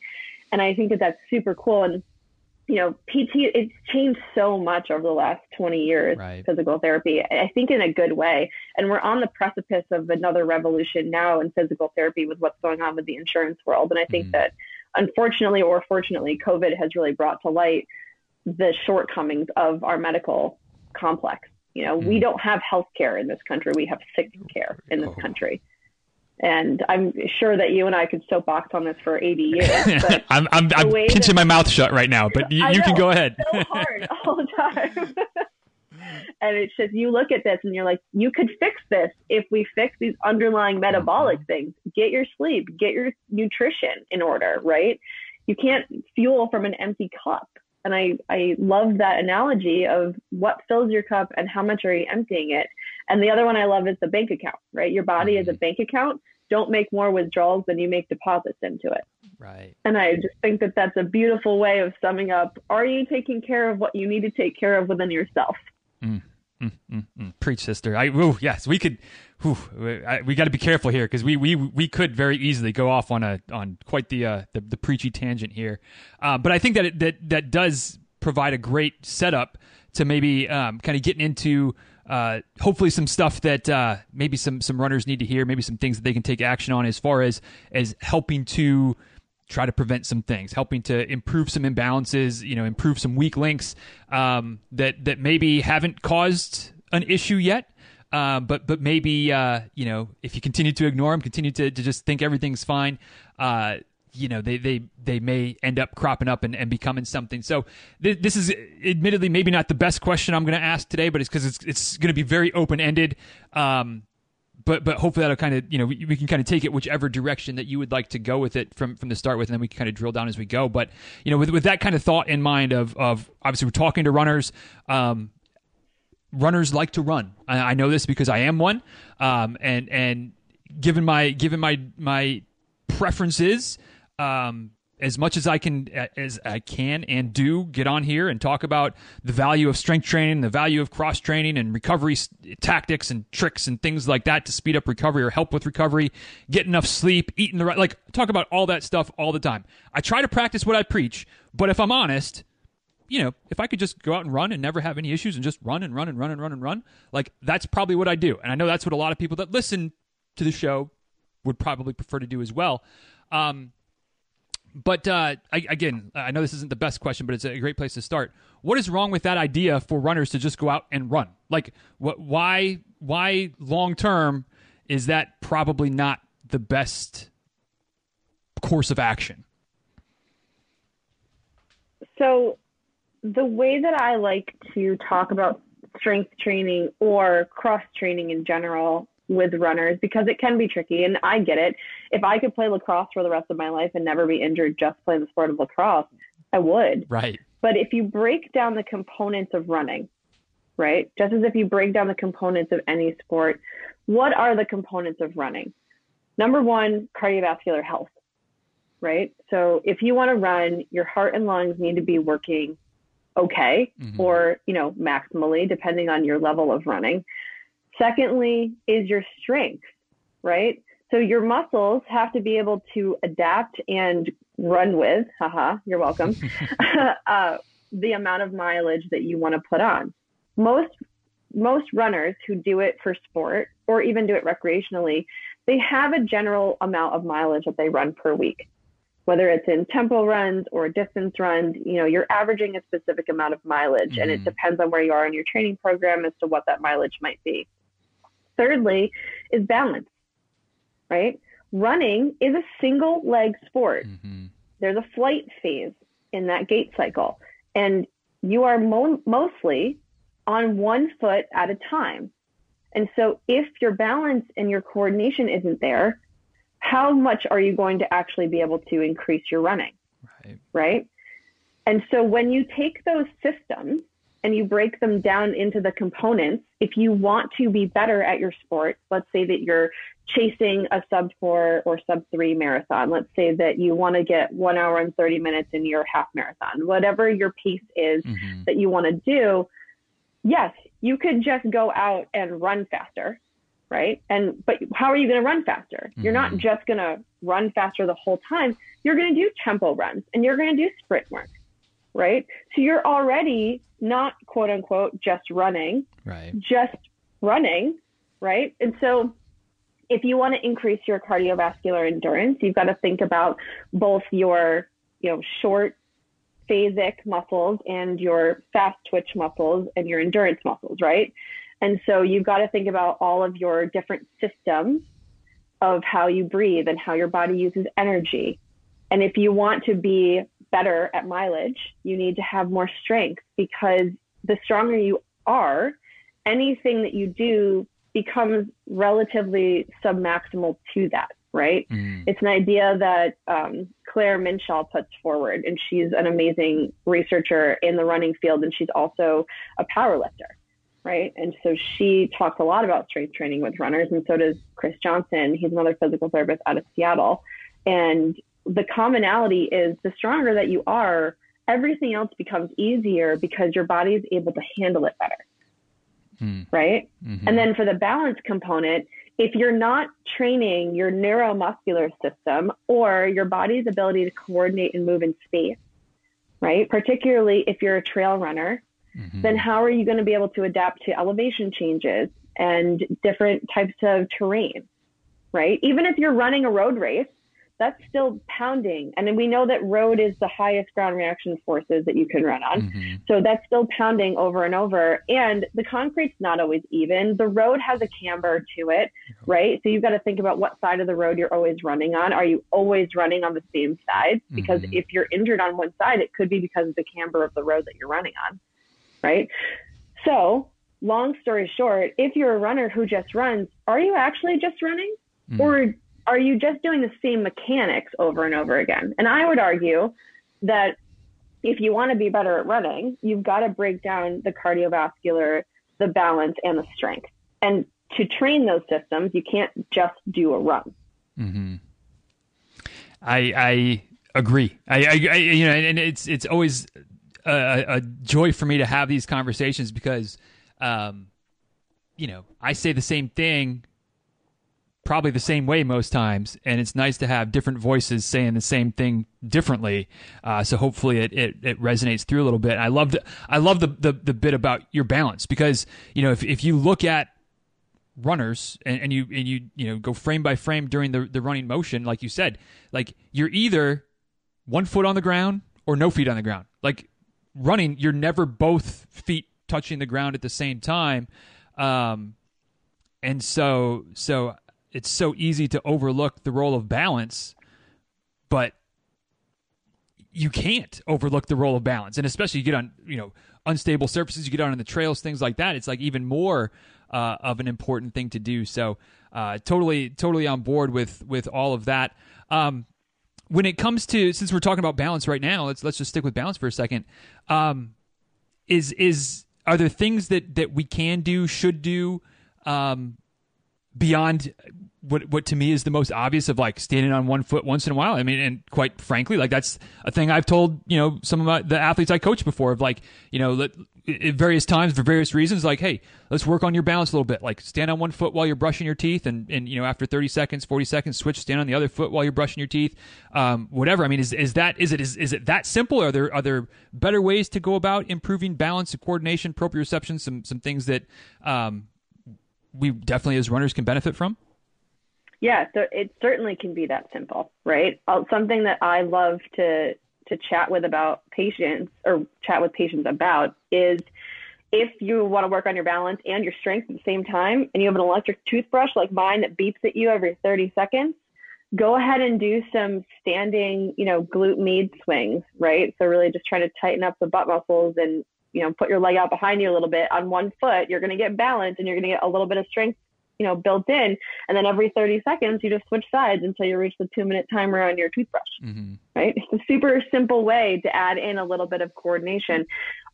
and I think that that's super cool. And you know, PT it's changed so much over the last 20 years. Right. Physical therapy, I think, in a good way. And we're on the precipice of another revolution now in physical therapy with what's going on with the insurance world. And I think mm. that, unfortunately or fortunately, COVID has really brought to light the shortcomings of our medical complex. You know, mm. we don't have health care in this country. We have sick care in this oh. country. And I'm sure that you and I could soapbox on this for 80 *laughs* years. I'm, I'm, I'm pinching that, my mouth shut right now, but *laughs* you, you can go ahead. so hard *laughs* all the time. and it's just, you look at this and you're like, you could fix this if we fix these underlying metabolic mm-hmm. things. Get your sleep, get your nutrition in order, right? You can't fuel from an empty cup. And I, I love that analogy of what fills your cup and how much are you emptying it. And the other one I love is the bank account, right? Your body is a mm-hmm. bank account. Don't make more withdrawals than you make deposits into it. Right. And I just think that that's a beautiful way of summing up are you taking care of what you need to take care of within yourself? Mm. Mm, mm, mm. Preach, sister. I ooh, yes, we could whew, I, we got to be careful here because we, we we could very easily go off on a on quite the uh, the, the preachy tangent here. Uh, but I think that it, that that does provide a great setup to maybe um, kind of getting into uh, hopefully some stuff that uh, maybe some some runners need to hear, maybe some things that they can take action on as far as as helping to try to prevent some things, helping to improve some imbalances, you know, improve some weak links um, that that maybe haven't caused an issue yet. Uh, but but maybe uh, you know if you continue to ignore them, continue to, to just think everything's fine, uh, you know they they they may end up cropping up and, and becoming something. So th- this is admittedly maybe not the best question I'm going to ask today, but it's because it's it's going to be very open ended. Um, but but hopefully that'll kind of you know we, we, can kind of take it whichever direction that you would like to go with it from from the start with, and then we can kind of drill down as we go. But you know with with that kind of thought in mind of of obviously we're talking to runners. Um, runners like to run. I, I, know this because I am one. Um, and and given my given my my preferences, um, as much as I can as I can and do get on here and talk about the value of strength training, the value of cross training and recovery tactics and tricks and things like that to speed up recovery or help with recovery, get enough sleep, eating the right like talk about all that stuff all the time. I try to practice what I preach, but if I'm honest, you know, if I could just go out and run and never have any issues and just run and run and run and run and run, like that's probably what I do. And I know that's what a lot of people that listen to the show would probably prefer to do as well. Um, but uh, I, again, I know this isn't the best question, but it's a great place to start. What is wrong with that idea for runners to just go out and run? Like, what? Why? Why long term is that probably not the best course of action? So, the way that I like to talk about strength training or cross training in general with runners because it can be tricky and I get it. If I could play lacrosse for the rest of my life and never be injured just playing the sport of lacrosse, I would. Right. But if you break down the components of running, right? Just as if you break down the components of any sport, what are the components of running? Number one, cardiovascular health, right? So if you want to run, your heart and lungs need to be working okay mm-hmm. or, you know, maximally depending on your level of running. Secondly, is your strength, right? So your muscles have to be able to adapt and run with, haha, you're welcome, *laughs* *laughs* uh, the amount of mileage that you want to put on. Most most runners who do it for sport or even do it recreationally, they have a general amount of mileage that they run per week. Whether it's in tempo runs or distance runs, you know, you're averaging a specific amount of mileage mm-hmm. and it mm-hmm. depends on where you are in your training program as to what that mileage might be. Thirdly, is balance, right? Running is a single leg sport. Mm-hmm. There's a flight phase in that gait cycle, and you are mo- mostly on one foot at a time. And so, if your balance and your coordination isn't there, how much are you going to actually be able to increase your running? Right. Right. And so, when you take those systems and you break them down into the components, if you want to be better at your sport, let's say that you're chasing a sub four or sub three marathon. Let's say that you want to get one hour and 30 minutes in your half marathon, whatever your pace is mm-hmm. that you want to do. Yes, you could just go out and run faster, right? And, but how are you going to run faster? You're not mm-hmm. just going to run faster the whole time. You're going to do tempo runs and you're going to do sprint work right? So you're already not quote unquote just running, right? Just running, right? And so if you want to increase your cardiovascular endurance, you've got to think about both your, you know, short phasic muscles and your fast twitch muscles and your endurance muscles, right? And so you've got to think about all of your different systems of how you breathe and how your body uses energy. And if you want to be better at mileage, you need to have more strength because the stronger you are, anything that you do becomes relatively submaximal to that, right? Mm. It's an idea that um, Claire Minshull puts forward, and she's an amazing researcher in the running field, and she's also a power lifter, right? And so she talks a lot about strength training with runners, and so does Chris Johnson. He's another physical therapist out of Seattle. And the commonality is the stronger that you are, everything else becomes easier because your body is able to handle it better. Mm. Right. Mm-hmm. And then for the balance component, if you're not training your neuromuscular system or your body's ability to coordinate and move in space, right? Particularly if you're a trail runner, mm-hmm. then how are you going to be able to adapt to elevation changes and different types of terrain, right? Even if you're running a road race, that's still pounding. And then we know that road is the highest ground reaction forces that you can run on. Mm-hmm. So that's still pounding over and over. And the concrete's not always even. The road has a camber to it, right? So you've got to think about what side of the road you're always running on. Are you always running on the same side? Because mm-hmm. if you're injured on one side, it could be because of the camber of the road that you're running on, right? So, long story short, if you're a runner who just runs, are you actually just running? Mm-hmm. Or are you just doing the same mechanics over and over again? And I would argue that if you want to be better at running, you've got to break down the cardiovascular, the balance, and the strength. And to train those systems, you can't just do a run. Mm-hmm. I I agree. I, I, I, you know, and it's it's always a, a, joy for me to have these conversations because, um, you know, I say the same thing probably the same way most times, and it's nice to have different voices saying the same thing differently. Uh, so hopefully it, it, it, resonates through a little bit. I love the I love the, the, the bit about your balance because you know if if you look at runners and, and you and you you know go frame by frame during the the running motion, like you said, like you're either one foot on the ground or no feet on the ground. Like running, you're never both feet touching the ground at the same time. Um, and so so it's so easy to overlook the role of balance, but you can't overlook the role of balance. And especially you get on, you know, unstable surfaces, you get on the trails, things like that. It's like even more uh, of an important thing to do. So uh, totally, totally on board with with all of that. Um, when it comes to since we're talking about balance right now, let's let's just stick with balance for a second. Um, is is are there things that that we can do, should do, um, beyond what what to me is the most obvious of like standing on one foot once in a while. I mean, and quite frankly, like that's a thing I've told you know some of my, the athletes I coach before of like you know let, at various times for various reasons like hey let's work on your balance a little bit. Like stand on one foot while you're brushing your teeth and and you know after 30 seconds 40 seconds switch stand on the other foot while you're brushing your teeth. Um, whatever. I mean is is that is it is, is it that simple? Are there are there better ways to go about improving balance and coordination proprioception some some things that um, we definitely as runners can benefit from yeah, so it certainly can be that simple, right? Uh, something that I love to to chat with about patients or chat with patients about is if you want to work on your balance and your strength at the same time and you have an electric toothbrush like mine that beeps at you every 30 seconds, go ahead and do some standing, you know, glute med swings, right? So really just try to tighten up the butt muscles and, you know, put your leg out behind you a little bit on one foot. You're going to get balance and you're going to get a little bit of strength you know, built in. And then every 30 seconds, you just switch sides until you reach the two minute timer on your toothbrush, mm-hmm. right? It's a super simple way to add in a little bit of coordination.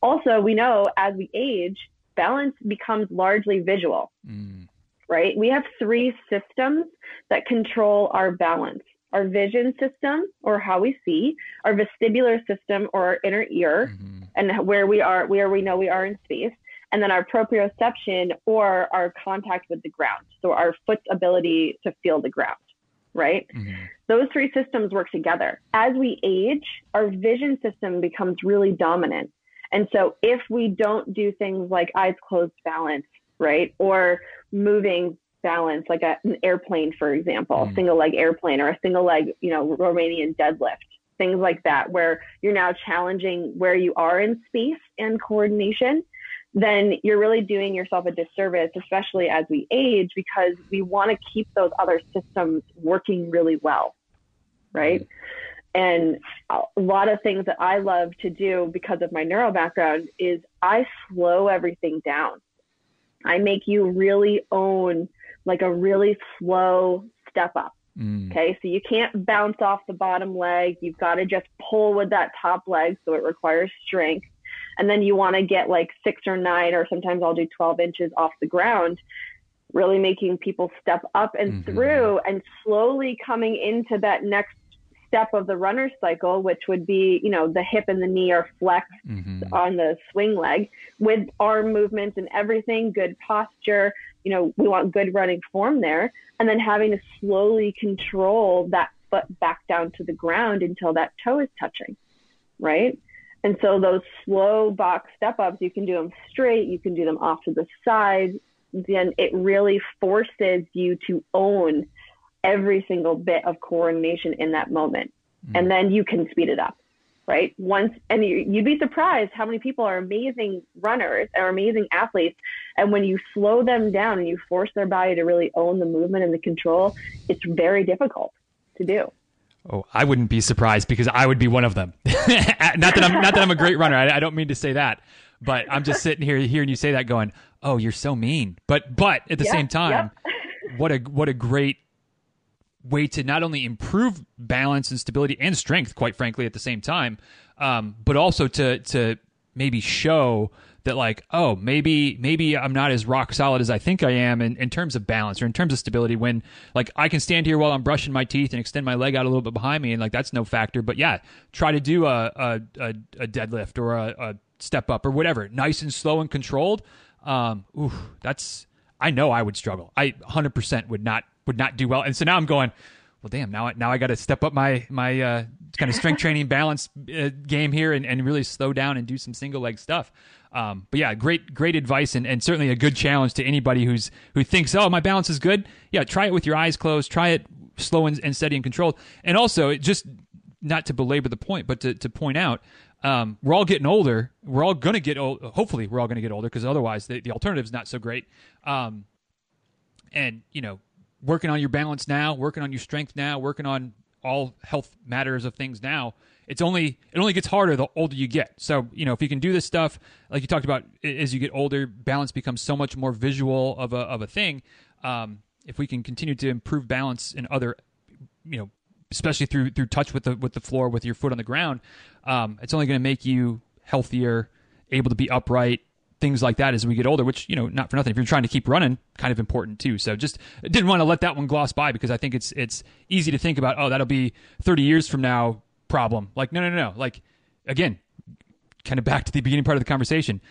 Also, we know as we age, balance becomes largely visual, mm. right? We have three systems that control our balance. Our vision system, or how we see, our vestibular system, or our inner ear, mm-hmm. and where we are, where we know we are in space, and then our proprioception or our contact with the ground. So our foot's ability to feel the ground, right? Mm-hmm. Those three systems work together. As we age, our vision system becomes really dominant. And so if we don't do things like eyes closed balance, right? Or moving balance, like a, an airplane, for example, mm-hmm. single leg airplane or a single leg, you know, Romanian deadlift, things like that, where you're now challenging where you are in space and coordination then you're really doing yourself a disservice, especially as we age, because we want to keep those other systems working really well, right? And a lot of things that I love to do because of my neuro background is I slow everything down. I make you really own like a really slow step up. Mm. Okay, so you can't bounce off the bottom leg. You've got to just pull with that top leg, so it requires strength and then you want to get like six or nine, or sometimes I'll do 12 inches off the ground, really making people step up and mm-hmm. through and slowly coming into that next step of the runner's cycle, which would be, you know, the hip and the knee are flexed mm-hmm. on the swing leg with arm movements and everything, good posture, you know, we want good running form there. And then having to slowly control that foot back down to the ground until that toe is touching, right? And so those slow box step ups, you can do them straight, you can do them off to the side. Then it really forces you to own every single bit of coordination in that moment. Mm. And then you can speed it up, right? Once, and you, you'd be surprised how many people are amazing runners or amazing athletes. And when you slow them down and you force their body to really own the movement and the control, it's very difficult to do. Oh, I wouldn't be surprised because I would be one of them. *laughs* not that I'm not that I'm a great runner. I, I, don't mean to say that, but I'm just sitting here hearing you say that, going, "Oh, you're so mean." But but at the yeah, same time, yeah. what a what a great way to not only improve balance and stability and strength, quite frankly, at the same time, um, but also to to maybe show that like oh maybe maybe i'm not as rock solid as i think i am in, in terms of balance or in terms of stability when like i can stand here while i'm brushing my teeth and extend my leg out a little bit behind me and like that's no factor. But yeah try to do a a, a, a deadlift or a, a, step up or whatever. Nice and slow and controlled. Um ooh, that's i know i would struggle. I 100% would not would not do well. And so now i'm going well, damn, now, now I got to step up my, my, uh, kind of strength training balance uh, game here and, and really slow down and do some single leg stuff. Um, but yeah, great, great advice and, and certainly a good challenge to anybody who's, who thinks, oh, my balance is good. Yeah. Try it with your eyes closed, try it slow and, and steady and controlled. And also just not to belabor the point, but to, to point out, um, we're all getting older. We're all going to get old. Hopefully we're all going to get older because otherwise the, the alternative is not so great. Um, and you know, working on your balance now, working on your strength now, working on all health matters of things now, it's only it only gets harder the older you get. So you know if you can do this stuff like you talked about as you get older, balance becomes so much more visual of a of a thing. Um, if we can continue to improve balance in other, you know, especially through through touch with the with the floor with your foot on the ground, um, it's only going to make you healthier, able to be upright, things like that as we get older, which, you know, not for nothing. If you're trying to keep running, kind of important too. So just didn't want to let that one gloss by because I think it's it's easy to think about, oh, that'll be 30 years from now problem. Like, no, no, no, no. Like, again, kind of back to the beginning part of the conversation.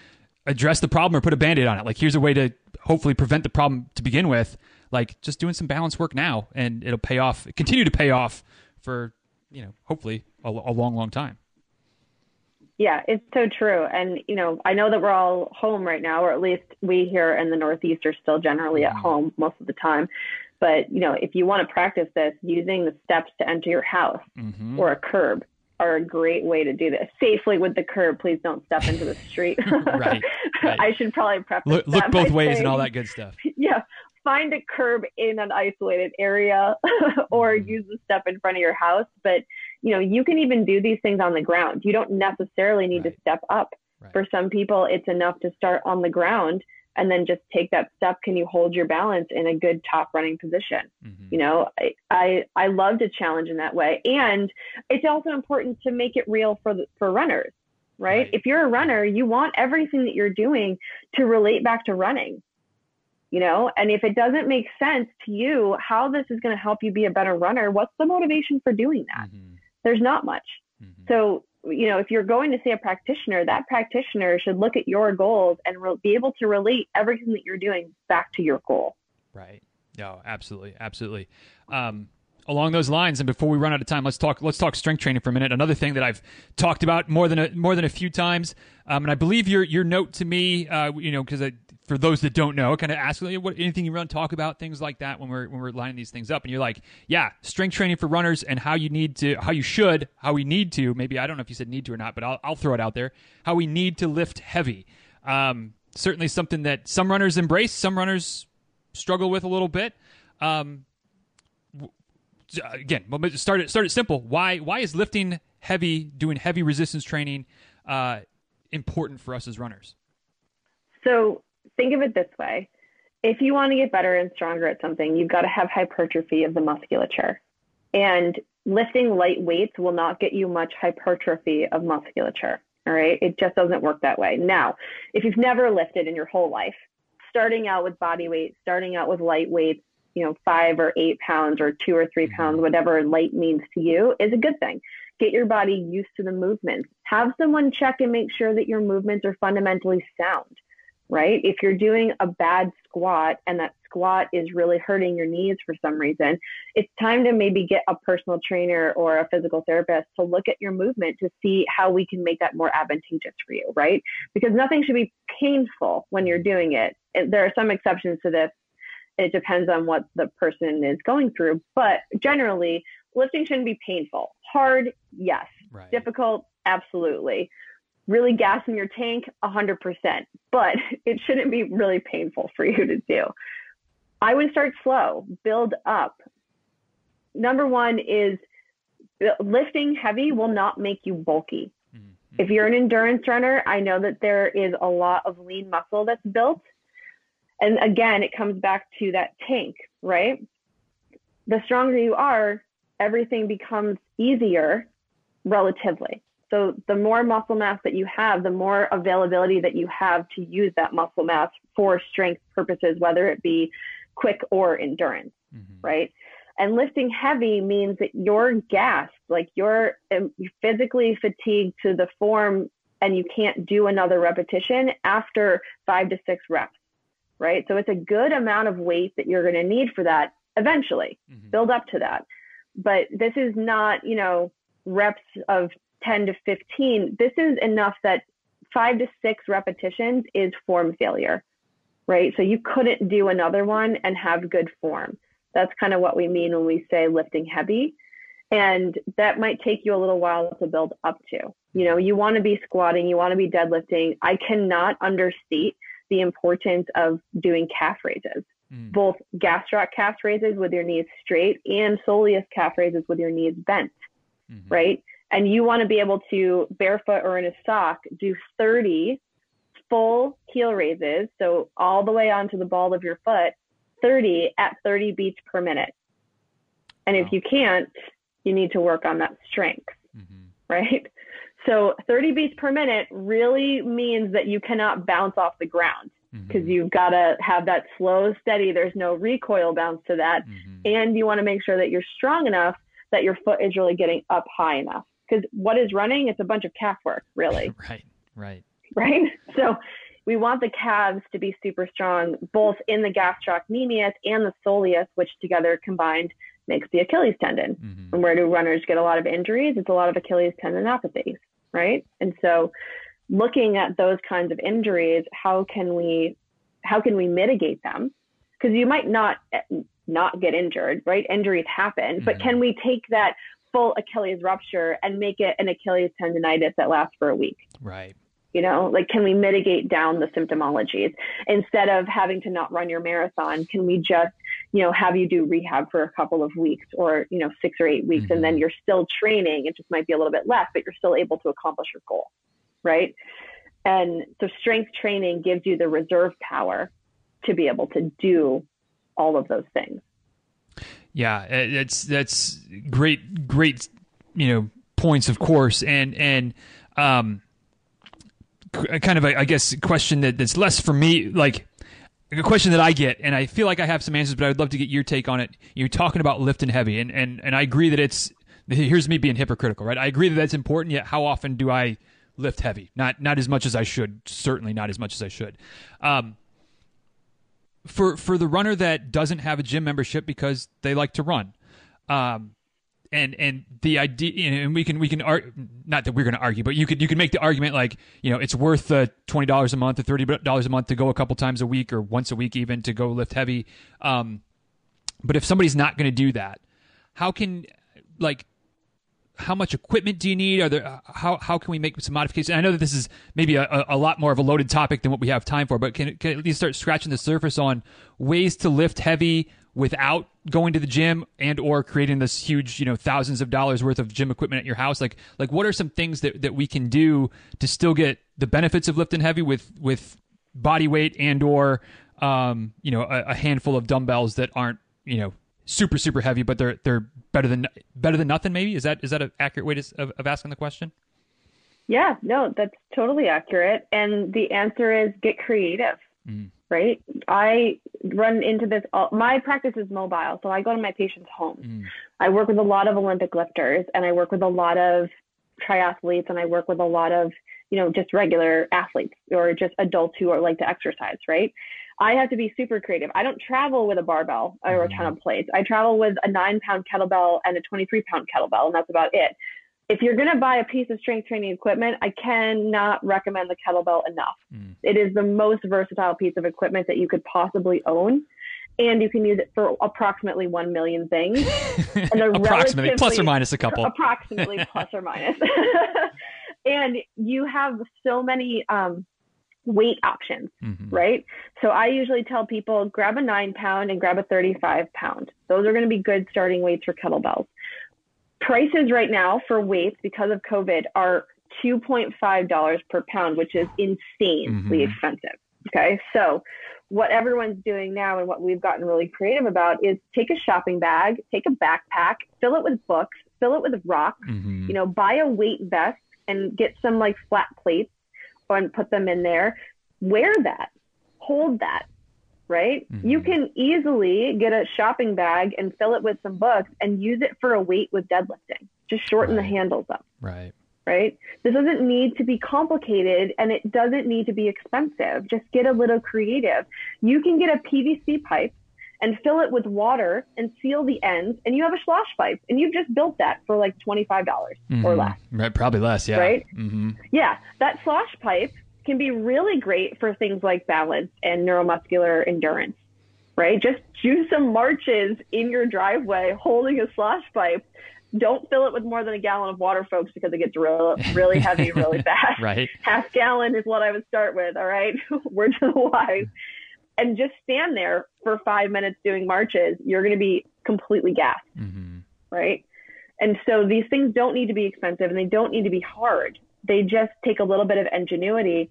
Address the problem or put a band-aid on it. Like, here's a way to hopefully prevent the problem to begin with. Like, just doing some balance work now and it'll pay off, continue to pay off for, you know, hopefully a, a long, long time. Yeah, it's so true. And, you know, I know that we're all home right now, or at least we here in the Northeast are still generally at mm-hmm. home most of the time. But, you know, if you want to practice this, using the steps to enter your house mm-hmm. or a curb are a great way to do this safely with the curb. Please don't step into the street. *laughs* right, right, *laughs* I should probably preface look, look both ways saying, and all that good stuff. *laughs* Yeah, find a curb in an isolated area or mm-hmm. use the step in front of your house. But you know, you can even do these things on the ground. You don't necessarily need right. to step up. Right. For some people, it's enough to start on the ground and then just take that step. Can you hold your balance in a good top running position? Mm-hmm. You know, I, I, I love to challenge in that way. And it's also important to make it real for the, for runners, right? right? If you're a runner, you want everything that you're doing to relate back to running you know and if it doesn't make sense to you how this is going to help you be a better runner what's the motivation for doing that mm-hmm there's not much. Mm-hmm. So, you know, if you're going to see a practitioner, that practitioner should look at your goals and re- be able to relate everything that you're doing back to your goal. Right. No, absolutely, absolutely. Um, along those lines, and before we run out of time, let's talk. Let's talk strength training for a minute. Another thing that I've talked about more than a, more than a few times, um, and I believe your your note to me, uh, you know, because for those that don't know, kind of ask what anything you to talk about, things like that when we're when we're lining these things up. And you're like, yeah, strength training for runners and how you need to, how you should, how we need to. Maybe I don't know if you said need to or not, but I'll, I'll throw it out there. How we need to lift heavy. Um, certainly something that some runners embrace, some runners struggle with a little bit. Um, again, start it start it simple. Why why is lifting heavy, doing heavy resistance training, uh, important for us as runners? So think of it this way if you want to get better and stronger at something, you've got to have hypertrophy of the musculature. And lifting light weights will not get you much hypertrophy of musculature. All right. It just doesn't work that way. Now, if you've never lifted in your whole life, starting out with body weight, starting out with light weights, you know, five or eight pounds or two or three mm-hmm. pounds, whatever light means to you, is a good thing. Get your body used to the movements. Have someone check and make sure that your movements are fundamentally sound right? If you're doing a bad squat and that squat is really hurting your knees for some reason, it's time to maybe get a personal trainer or a physical therapist to look at your movement to see how we can make that more advantageous for you, right? Because nothing should be painful when you're doing it. There are some exceptions to this. It depends on what the person is going through, but generally, lifting shouldn't be painful. Hard, yes. Right. Difficult, absolutely really gas in your tank 100%, but *laughs* it shouldn't be really painful for you to do. I would start slow, build up. Number one is lifting heavy will not make you bulky. Mm-hmm. If you're an endurance runner, I know that there is a lot of lean muscle that's built. And again, it comes back to that tank, right? The stronger you are, everything becomes easier relatively. So the more muscle mass that you have, the more availability that you have to use that muscle mass for strength purposes, whether it be quick or endurance, mm-hmm. right? And lifting heavy means that you're gassed, like you're um, physically fatigued to the form and you can't do another repetition after five to six reps, right? So it's a good amount of weight that you're going to need for that eventually, mm-hmm. build up to that. But this is not, you know, reps of 10 to 15. This is enough that five to six repetitions is form failure right? So you couldn't do another one and have good form. That's kind of what we mean when we say lifting heavy. And that might take you a little while to build up to. You know, you want to be squatting, you want to be deadlifting. I cannot understate the importance of doing calf raises, mm. both gastroc calf raises with your knees straight and soleus calf raises with your knees bent, mm-hmm. right? And you want to be able to barefoot or in a sock do 30 full heel raises, so all the way onto the ball of your foot, 30 at 30 beats per minute. And if you can't, you need to work on that strength, mm-hmm. right? So 30 beats per minute really means that you cannot bounce off the ground because mm-hmm. you've got to have that slow, steady. There's no recoil bounce to that. Mm-hmm. And you want to make sure that you're strong enough that your foot is really getting up high enough. Because what is running? It's a bunch of calf work, really. *laughs* right, right. right? So we want the calves to be super strong, both in the gastrocnemius and the soleus, which together combined makes the Achilles tendon. Mm-hmm. And where do runners get a lot of injuries? It's a lot of Achilles tendinopathies, right? And so looking at those kinds of injuries, how can we how can we mitigate them? Because you might not not get injured, right? Injuries happen, mm-hmm. but can we take that full Achilles rupture and make it an Achilles tendonitis that lasts for a week? Right you know like can we mitigate down the symptomologies instead of having to not run your marathon can we just you know have you do rehab for a couple of weeks or you know six or eight weeks mm-hmm. and then mm-hmm. you're still training it just might be a little bit less but you're still able to accomplish your goal right and so strength training gives you the reserve power to be able to do all of those things yeah it's that's great great you know points of course and and um kind of, a, I guess, question that, that's less for me, like a question that I get, and I feel like I have some answers, but I would love to get your take on it. You're talking about lifting heavy, and, and, and I agree that it's, here's me being hypocritical, right? I agree that that's important, yet how often do I lift heavy? Not, not as much as I should, certainly not as much as I should. Um, for, for the runner that doesn't have a gym membership because they like to run, um, and and the idea and we can we can ar- not that we're going to argue but you could you could make the argument like you know it's worth the $20 a month or $30 a month to go a couple times a week or once a week even to go lift heavy. Um, but if somebody's not going to do that how can like how much equipment do you need? Are there how how can we make some modifications? I know that this is maybe a, a lot more of a loaded topic than what we have time for, but can, can at least start scratching the surface on ways to lift heavy without going to the gym and or creating this huge you know thousands of dollars worth of gym equipment at your house like like what are some things that, that we can do to still get the benefits of lifting heavy with with body weight and or um, you know a, a, handful of dumbbells that aren't you know super super heavy but they're they're better than better than nothing maybe is that is that an accurate way to, of, of asking the question yeah no that's totally accurate and the answer is get creative mm right? I run into this. All, my practice is mobile, so I go to my patients' homes. Mm. I work with a lot of Olympic lifters, and I work with a lot of triathletes, and I work with a lot of you know, just regular athletes or just adults who are like to exercise, right? I have to be super creative. I don't travel with a barbell or a ton of plates. I travel with a nine pound kettlebell and a 23 pound kettlebell, and that's about it. If you're going to buy a piece of strength training equipment, I cannot recommend the kettlebell enough. Mm. It is the most versatile piece of equipment that you could possibly own. And you can use it for approximately 1 million things. *laughs* approximately, plus or minus a couple. Approximately, plus or minus. *laughs* and you have so many um, weight options, mm-hmm. right? So I usually tell people grab a nine pound and grab a 35 pound. Those are going to be good starting weights for kettlebells. Prices right now for weights because of COVID are $2.5 per pound, which is insanely mm-hmm. expensive. Okay. So what everyone's doing now and what we've gotten really creative about is take a shopping bag, take a backpack, fill it with books, fill it with rocks, mm-hmm. you know, buy a weight vest and get some like flat plates and put them in there. Wear that, hold that, right? Mm-hmm. You can easily get a shopping bag and fill it with some books and use it for a weight with deadlifting. Just shorten right. the handles up. Right. Right. This doesn't need to be complicated and it doesn't need to be expensive. Just get a little creative. You can get a PVC pipe and fill it with water and seal the ends and you have a slosh pipe and you've just built that for like $25 mm-hmm. or less right probably less yeah right mm-hmm. yeah that slosh pipe can be really great for things like balance and neuromuscular endurance right just do some marches in your driveway holding a slosh pipe don't fill it with more than a gallon of water, folks, because it gets real, really heavy really *laughs* fast. right. Half gallon is what I would start with. All right. Word to the wise and just stand there for five minutes doing marches, you're going to be completely gassed. Mm-hmm. Right. And so these things don't need to be expensive and they don't need to be hard. They just take a little bit of ingenuity.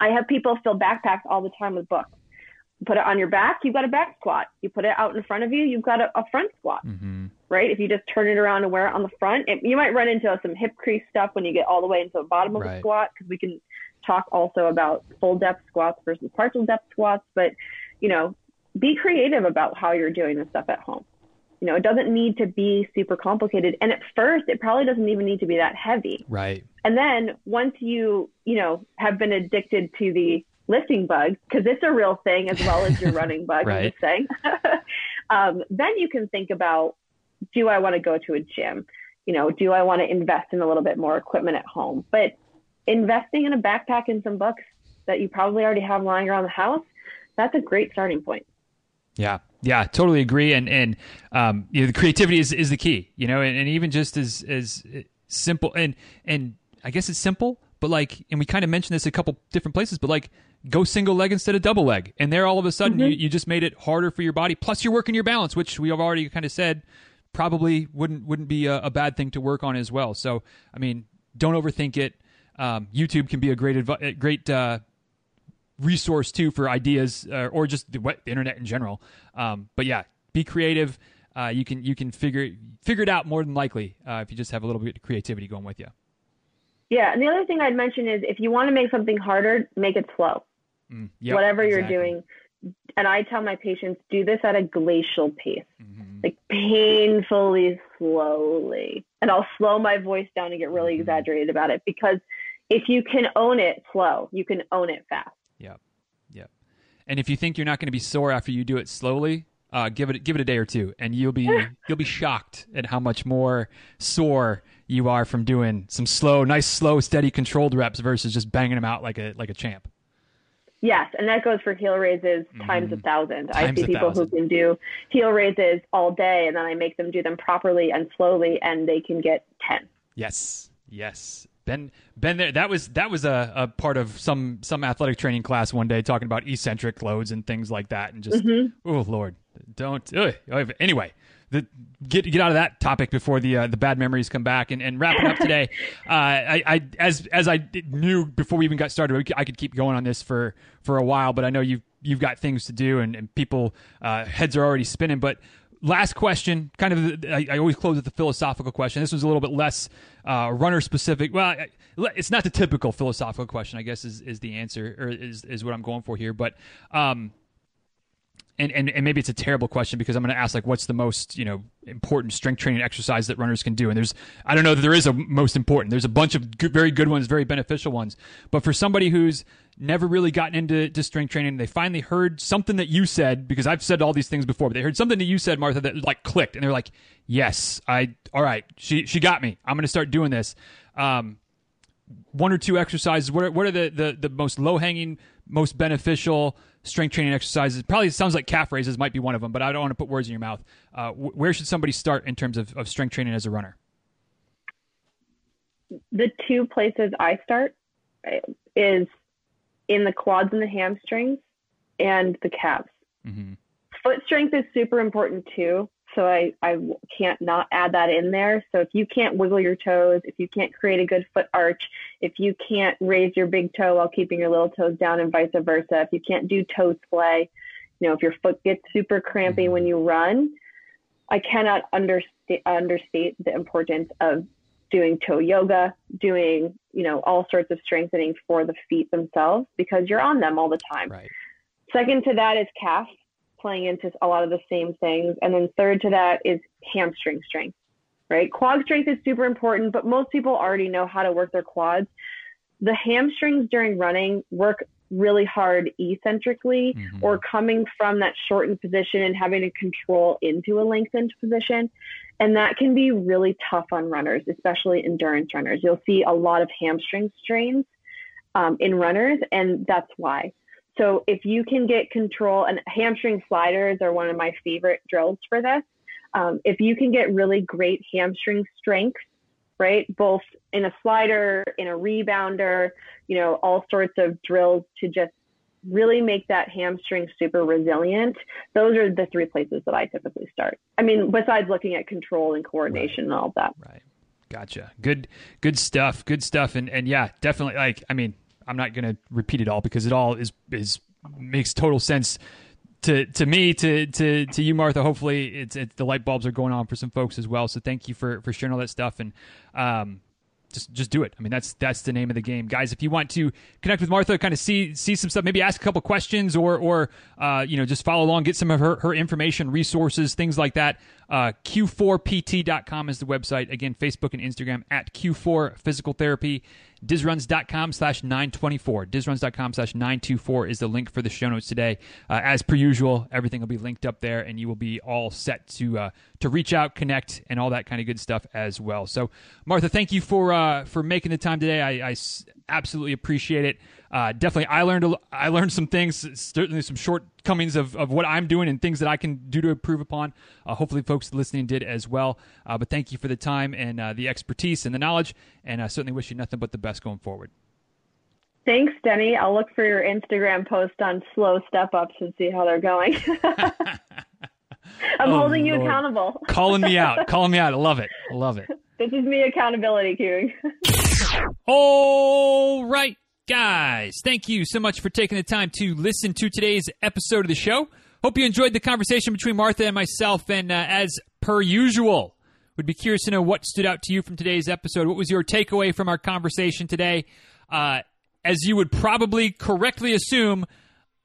I have people fill backpacks all the time with books. Put it on your back, you've got a back squat. You put it out in front of you, you've got a, a front squat. Mm-hmm. Right? If you just turn it around and wear it on the front, it, you might run into some hip crease stuff when you get all the way into the bottom of right. the squat because we can talk also about full depth squats versus partial depth squats, but you know, be creative about how you're doing this stuff at home. You know, it doesn't need to be super complicated. And at first, it probably doesn't even need to be that heavy. Right. And then once you, you know, have been addicted to the lifting bug, because it's a real thing as well as your *laughs* running bug, right. I'm just saying, *laughs* um, then you can think about do I want to go to a gym? You know, do I want to invest in a little bit more equipment at home? But investing in a backpack and some books that you probably already have lying around the house, that's a great starting point. Yeah, yeah, totally agree. And and um, you know, the creativity is, is the key. You know, and, and even just as as simple and and I guess it's simple, but like, and we kind of mentioned this a couple different places, but like, go single leg instead of double leg, and there all of a sudden mm-hmm. you, you just made it harder for your body. Plus, you're working your balance, which we have already kind of said probably wouldn't wouldn't be a, a bad thing to work on as well. So, I mean, don't overthink it um, YouTube can be a great adv- great uh, resource too for ideas uh, or just the, internet in general. Um, but yeah, be creative. Uh, you can you can figure figure it out more than likely uh, if you just have a little bit of creativity going with you. Yeah, and the other thing I'd mention is if you want to make something harder, make it slow. Mm, yep, Whatever you're doing, and I tell my patients do this at a glacial pace, mm-hmm. like painfully slowly. And I'll slow my voice down and get really mm-hmm. exaggerated about it because if you can own it slow, you can own it fast. Yep. Yep. And if you think you're not going to be sore after you do it slowly, uh, give it give it a day or two, and you'll be *laughs* you'll be shocked at how much more sore you are from doing some slow, nice, slow, steady, controlled reps versus just banging them out like a like a champ. Yes, and that goes for heel raises times mm-hmm. a thousand. Times I see people thousand. who can do heel raises all day, and then I make them do them properly and slowly, and they can get ten. Yes, yes, been been there. That was that was a, a part of some some athletic training class one day talking about eccentric loads and things like that, and just mm-hmm. oh lord, don't. Ugh. Anyway, the, get get out of that topic before the uh, the bad memories come back. And, and wrapping up today, *laughs* uh, I, I as as I knew before we even got started, I could keep going on this for for a while, but I know you've you've got things to do and, and people uh, heads are already spinning. But last question, kind of, I, I, always close with the philosophical question. This was a little bit less uh, runner specific. Well, it's not the typical philosophical question, I guess, is, is the answer, or is, is what I'm going for here. But, um, and, and, and maybe it's a terrible question because I'm going to ask, like, what's the most, you know, important strength training exercise that runners can do. And there's, I don't know that there is a most important. There's a bunch of good, very good ones, very beneficial ones. But for somebody who's never really gotten into to strength training, they finally heard something that you said because I've said all these things before, but they heard something that you said, Martha, that like clicked, and they're like, "Yes, I, all right, she she got me. I'm going to start doing this." Um, one or two exercises. What are, what are the, the, the most low hanging, most beneficial strength training exercises? Probably sounds like calf raises might be one of them, but I don't want to put words in your mouth. Uh, where should somebody start in terms of, of strength training as a runner? The two places I start is in the quads and the hamstrings and the calves. Mm-hmm. Foot strength is super important too so I, I can't not add that in there. So if you can't wiggle your toes, if you can't create a good foot arch, if you can't raise your big toe while keeping your little toes down and vice versa, if you can't do toe splay, you know, if your foot gets super crampy when mm-hmm. you run, I cannot understate, understate the importance of doing toe yoga, doing, you know, all sorts of strengthening for the feet themselves because you're on them all the time. Right. Second to that is calf playing into a lot of the same things. And then third to that is hamstring strength, right? Quad strength is super important, but most people already know how to work their quads. The hamstrings during running work really hard eccentrically mm-hmm. or coming from that shortened position and having to control into a lengthened position. And that can be really tough on runners, especially endurance runners. You'll see a lot of hamstring strains um, in runners, and that's why. So if you can get control, and hamstring sliders are one of my favorite drills for this. Um, if you can get really great hamstring strength, right, both in a slider, in a rebounder, you know, all sorts of drills to just really make that hamstring super resilient. Those are the three places that I typically start. I mean, besides looking at control and coordination right. and all of that. Right. Gotcha. Good, good stuff. Good stuff. And and yeah, definitely. Like, I mean, I'm not going to repeat it all because it all is is makes total sense to to me to to to you Martha hopefully it's, it's the light bulbs are going on for some folks as well so thank you for for sharing all that stuff and um just just do it. I mean, that's that's the name of the game, guys. If you want to connect with Martha, kind of see see some stuff, maybe ask a couple questions, or or uh, you know just follow along, get some of her her information, resources, things like that. Uh, Q4PT.com is the website. Again, Facebook and Instagram at Q4 Physical Therapy. Dizruns.com slash 924. Dizruns.com slash 924 is the link for the show notes today. Uh, as per usual, everything will be linked up there and you will be all set to uh, to reach out, connect, and all that kind of good stuff as well. So, Martha, thank you for uh, for making the time today. I, I absolutely appreciate it uh, definitely I learned a, I learned some things, certainly some shortcomings of, of what I'm doing and things that I can do to improve upon. Uh, hopefully, folks listening did as well. Uh, but thank you for the time and uh, the expertise and the knowledge, and I certainly wish you nothing but the best going forward. Thanks, Denny. I'll look for your Instagram post on slow step ups and see how they're going. *laughs* I'm *laughs* oh, holding you Lord. accountable. calling me out. *laughs* Calling me out. I love it. I love it. This is me accountability queuing. All right. Guys, thank you so much for taking the time to listen to today's episode of the show. Hope you enjoyed the conversation between Martha and myself. And uh, as per usual, would be curious to know what stood out to you from today's episode. What was your takeaway from our conversation today? Uh, as you would probably correctly assume,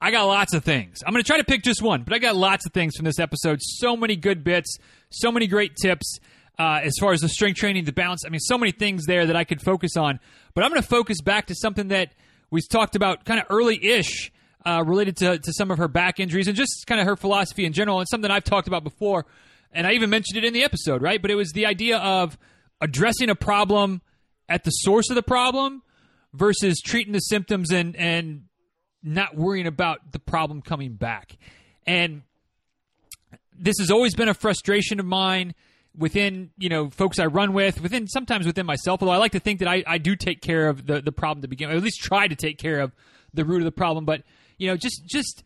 I got lots of things. I'm going to try to pick just one, but I got lots of things from this episode. So many good bits, so many great tips uh, as far as the strength training, the balance. I mean, so many things there that I could focus on. But I'm going to focus back to something that we talked about kind of early ish uh, related to, to some of her back injuries and just kind of her philosophy in general, and something I've talked about before. And I even mentioned it in the episode, right? But it was the idea of addressing a problem at the source of the problem versus treating the symptoms and, and not worrying about the problem coming back. And this has always been a frustration of mine within you know folks I run with, within sometimes within myself. Although I like to think that I, I do take care of the the problem to begin, with, or at least try to take care of the root of the problem. But you know, just just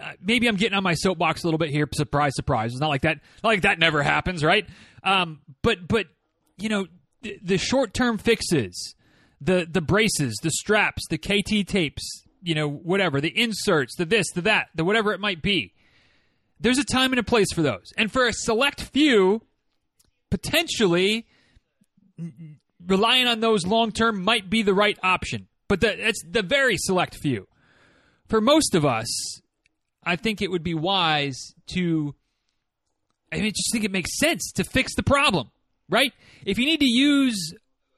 uh, maybe I'm getting on my soapbox a little bit here. Surprise, surprise. It's not like that. Not like that never happens, right? Um, but but you know, the, the short term fixes, the the braces, the straps, the KT tapes, you know, whatever, the inserts, the this, the that, the whatever it might be. There's a time and a place for those, and for a select few potentially relying on those long term might be the right option. But that's the very select few. For most of us, I think it would be wise to I mean, just think it makes sense to fix the problem, right? If you need to use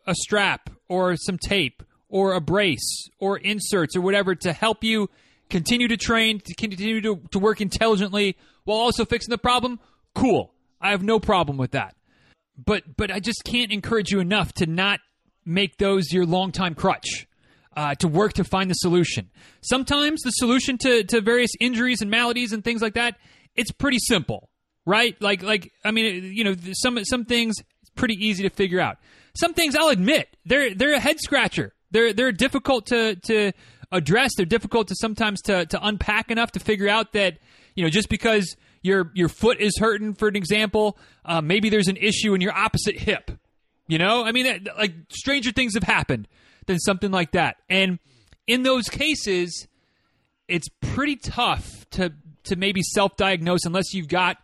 a strap or some tape or a brace or inserts or whatever to help you continue to train, to continue to, to work intelligently while also fixing the problem, cool. I have no problem with that. But but I just can't encourage you enough to not make those your long time crutch. Uh, to work to find the solution. Sometimes the solution to, to various injuries and maladies and things like that, it's pretty simple, right? Like like I mean, you know, some some things it's pretty easy to figure out. Some things I'll admit they're they're a head scratcher. They're they're difficult to to address. They're difficult to sometimes to to unpack enough to figure out that you know just because your your foot is hurting, for an example, uh, maybe there's an issue in your opposite hip. You know, I mean, like stranger things have happened than something like that. And in those cases, it's pretty tough to to maybe self-diagnose unless you've got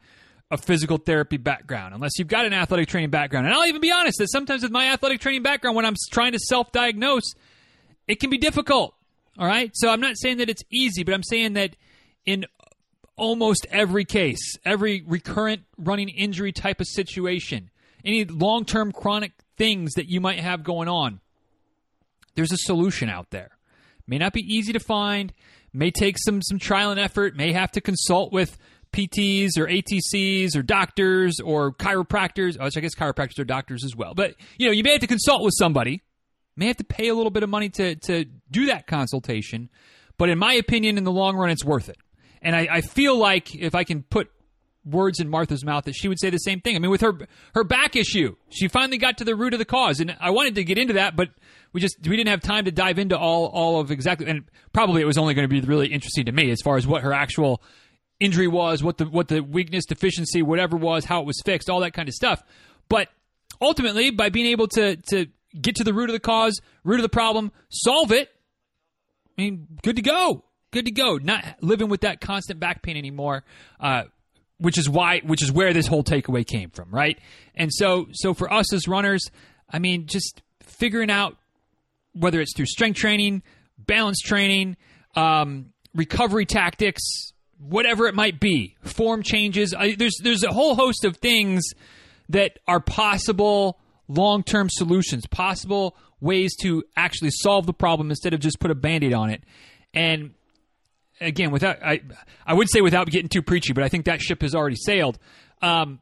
a physical therapy background, unless you've got an athletic training background. And I'll even be honest that sometimes with my athletic training background, when I'm trying to self-diagnose, it can be difficult. All right, so I'm not saying that it's easy, but I'm saying that in almost every case, every recurrent running injury type of situation, any long-term chronic things that you might have going on, there's a solution out there. May not be easy to find, may take some some trial and effort, may have to consult with PTs or ATCs or doctors or chiropractors. Oh, I guess chiropractors are doctors as well. But you know, you may have to consult with somebody. May have to pay a little bit of money to to do that consultation. But in my opinion, in the long run, it's worth it. And I, I feel like if I can put words in Martha's mouth that she would say the same thing. I mean, with her her back issue, she finally got to the root of the cause, and I wanted to get into that, but we just we didn't have time to dive into all all of exactly, and probably it was only going to be really interesting to me as far as what her actual injury was, what the what the weakness, deficiency, whatever was, how it was fixed, all that kind of stuff. But ultimately, by being able to to get to the root of the cause, root of the problem, solve it, I mean, good to go. Good to go. Not living with that constant back pain anymore. Uh, which is why which is where this whole takeaway came from right and so so for us as runners i mean just figuring out whether it's through strength training balance training um, recovery tactics whatever it might be form changes I, there's there's a whole host of things that are possible long-term solutions possible ways to actually solve the problem instead of just put a band-aid on it and again, without I I would say without getting too preachy, but I think that ship has already sailed. Um,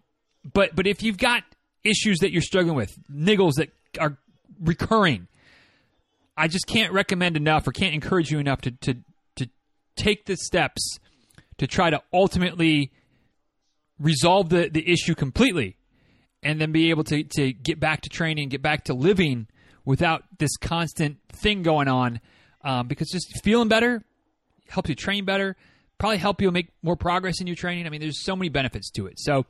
but but if you've got issues that you're struggling with, niggles that are recurring, I just can't recommend enough or can't encourage you enough to to to take the steps to try to ultimately resolve the, the issue completely and then be able to, to get back to training, get back to living without this constant thing going on. Um, because just feeling better helps you train better, probably help you make more progress in your training. I mean, there's so many benefits to it. So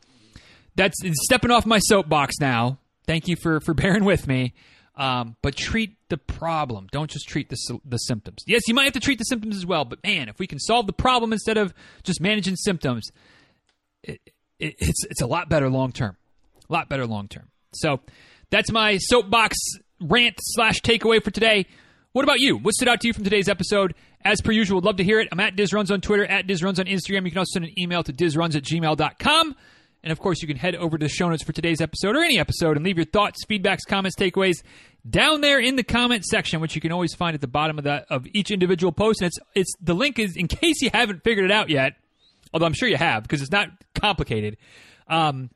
that's stepping off my soapbox now. Thank you for for *laughs* bearing with me. Um, but treat the problem. Don't just treat the the symptoms. Yes, you might have to treat the symptoms as well. But man, if we can solve the problem instead of just managing symptoms, it, it, it's it's a lot better long term. A lot better long term. So that's my soapbox rant slash takeaway for today. What about you? What stood out to you from today's episode? As per usual, would love to hear it. I'm at DizRuns on Twitter, at DizRuns on Instagram. You can also send an email to DizRuns at gmail.com. And of course, you can head over to the show notes for today's episode or any episode and leave your thoughts, feedbacks, comments, takeaways down there in the comment section, which you can always find at the bottom of that of each individual post. And it's it's the link is in case you haven't figured it out yet, although I'm sure you have because it's not complicated. Um,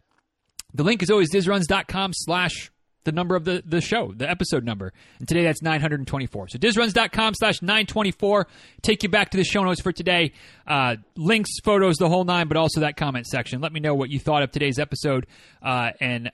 the link is always dizruns.com slash the number of the, the show, the episode number. And today that's 924. So dizruns.com slash 924. Take you back to the show notes for today. Uh, links, photos, the whole nine, but also that comment section. Let me know what you thought of today's episode. Uh, and,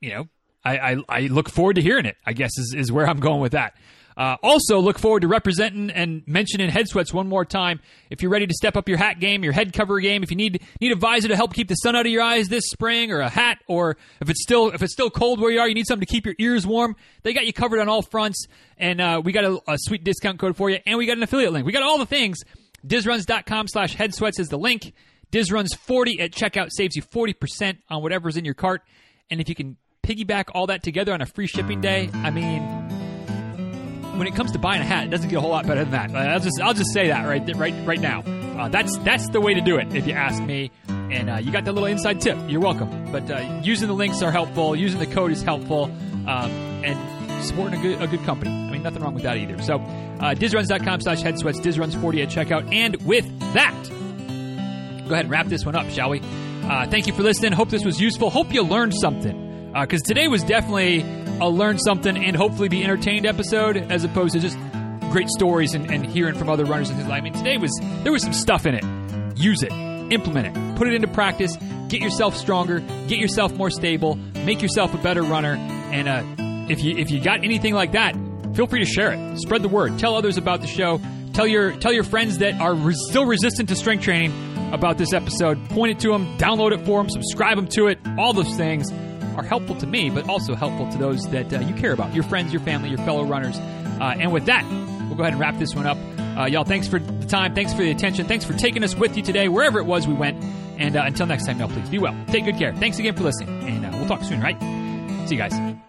you know, I, I, I look forward to hearing it, I guess is, is where I'm going with that. Uh, also, look forward to representing and mentioning head sweats one more time. If you're ready to step up your hat game, your head cover game, if you need need a visor to help keep the sun out of your eyes this spring, or a hat, or if it's still if it's still cold where you are, you need something to keep your ears warm. They got you covered on all fronts, and uh, we got a, a, sweet discount code for you, and we got an affiliate link. We got all the things. Dizruns.com slash head sweats is the link. Dizruns40 at checkout saves you 40% on whatever's in your cart. And if you can piggyback all that together on a free shipping day, I mean, when it comes to buying a hat, it doesn't get a whole lot better than that. I'll just I'll just say that right right right now. Uh, that's that's the way to do it, if you ask me. and uh, you got that little inside tip. You're welcome. But uh, using the links are helpful. Using the code is helpful, um, and supporting a good a good company. I mean, nothing wrong with that either. So, uh, DizRuns.com slash head sweats, DizRuns40 at checkout. And with that, go ahead and wrap this one up, shall we? Uh, thank you for listening. Hope this was useful. Hope you learned something. Because uh, today was definitely a learn something and hopefully be entertained episode as opposed to just great stories and, and hearing from other runners and things like I mean, today was, there was some stuff in it. Use it. Implement it. Put it into practice. Get yourself stronger. Get yourself more stable. Make yourself a better runner. And uh, if you if you got anything like that, feel free to share it. Spread the word. Tell others about the show. Tell your tell your friends that are res- still resistant to strength training about this episode. Point it to them. Download it for them. Subscribe them to it. All those things are helpful to me, but also helpful to those that uh, you care about your friends, your family, your fellow runners. Uh, and with that, we'll go ahead and wrap this one up. Uh, y'all, thanks for the time. Thanks for the attention. Thanks for taking us with you today, wherever it was we went. And uh, until next time, y'all, please be well. Take good care. Thanks again for listening. And uh, we'll talk soon, right? See you guys.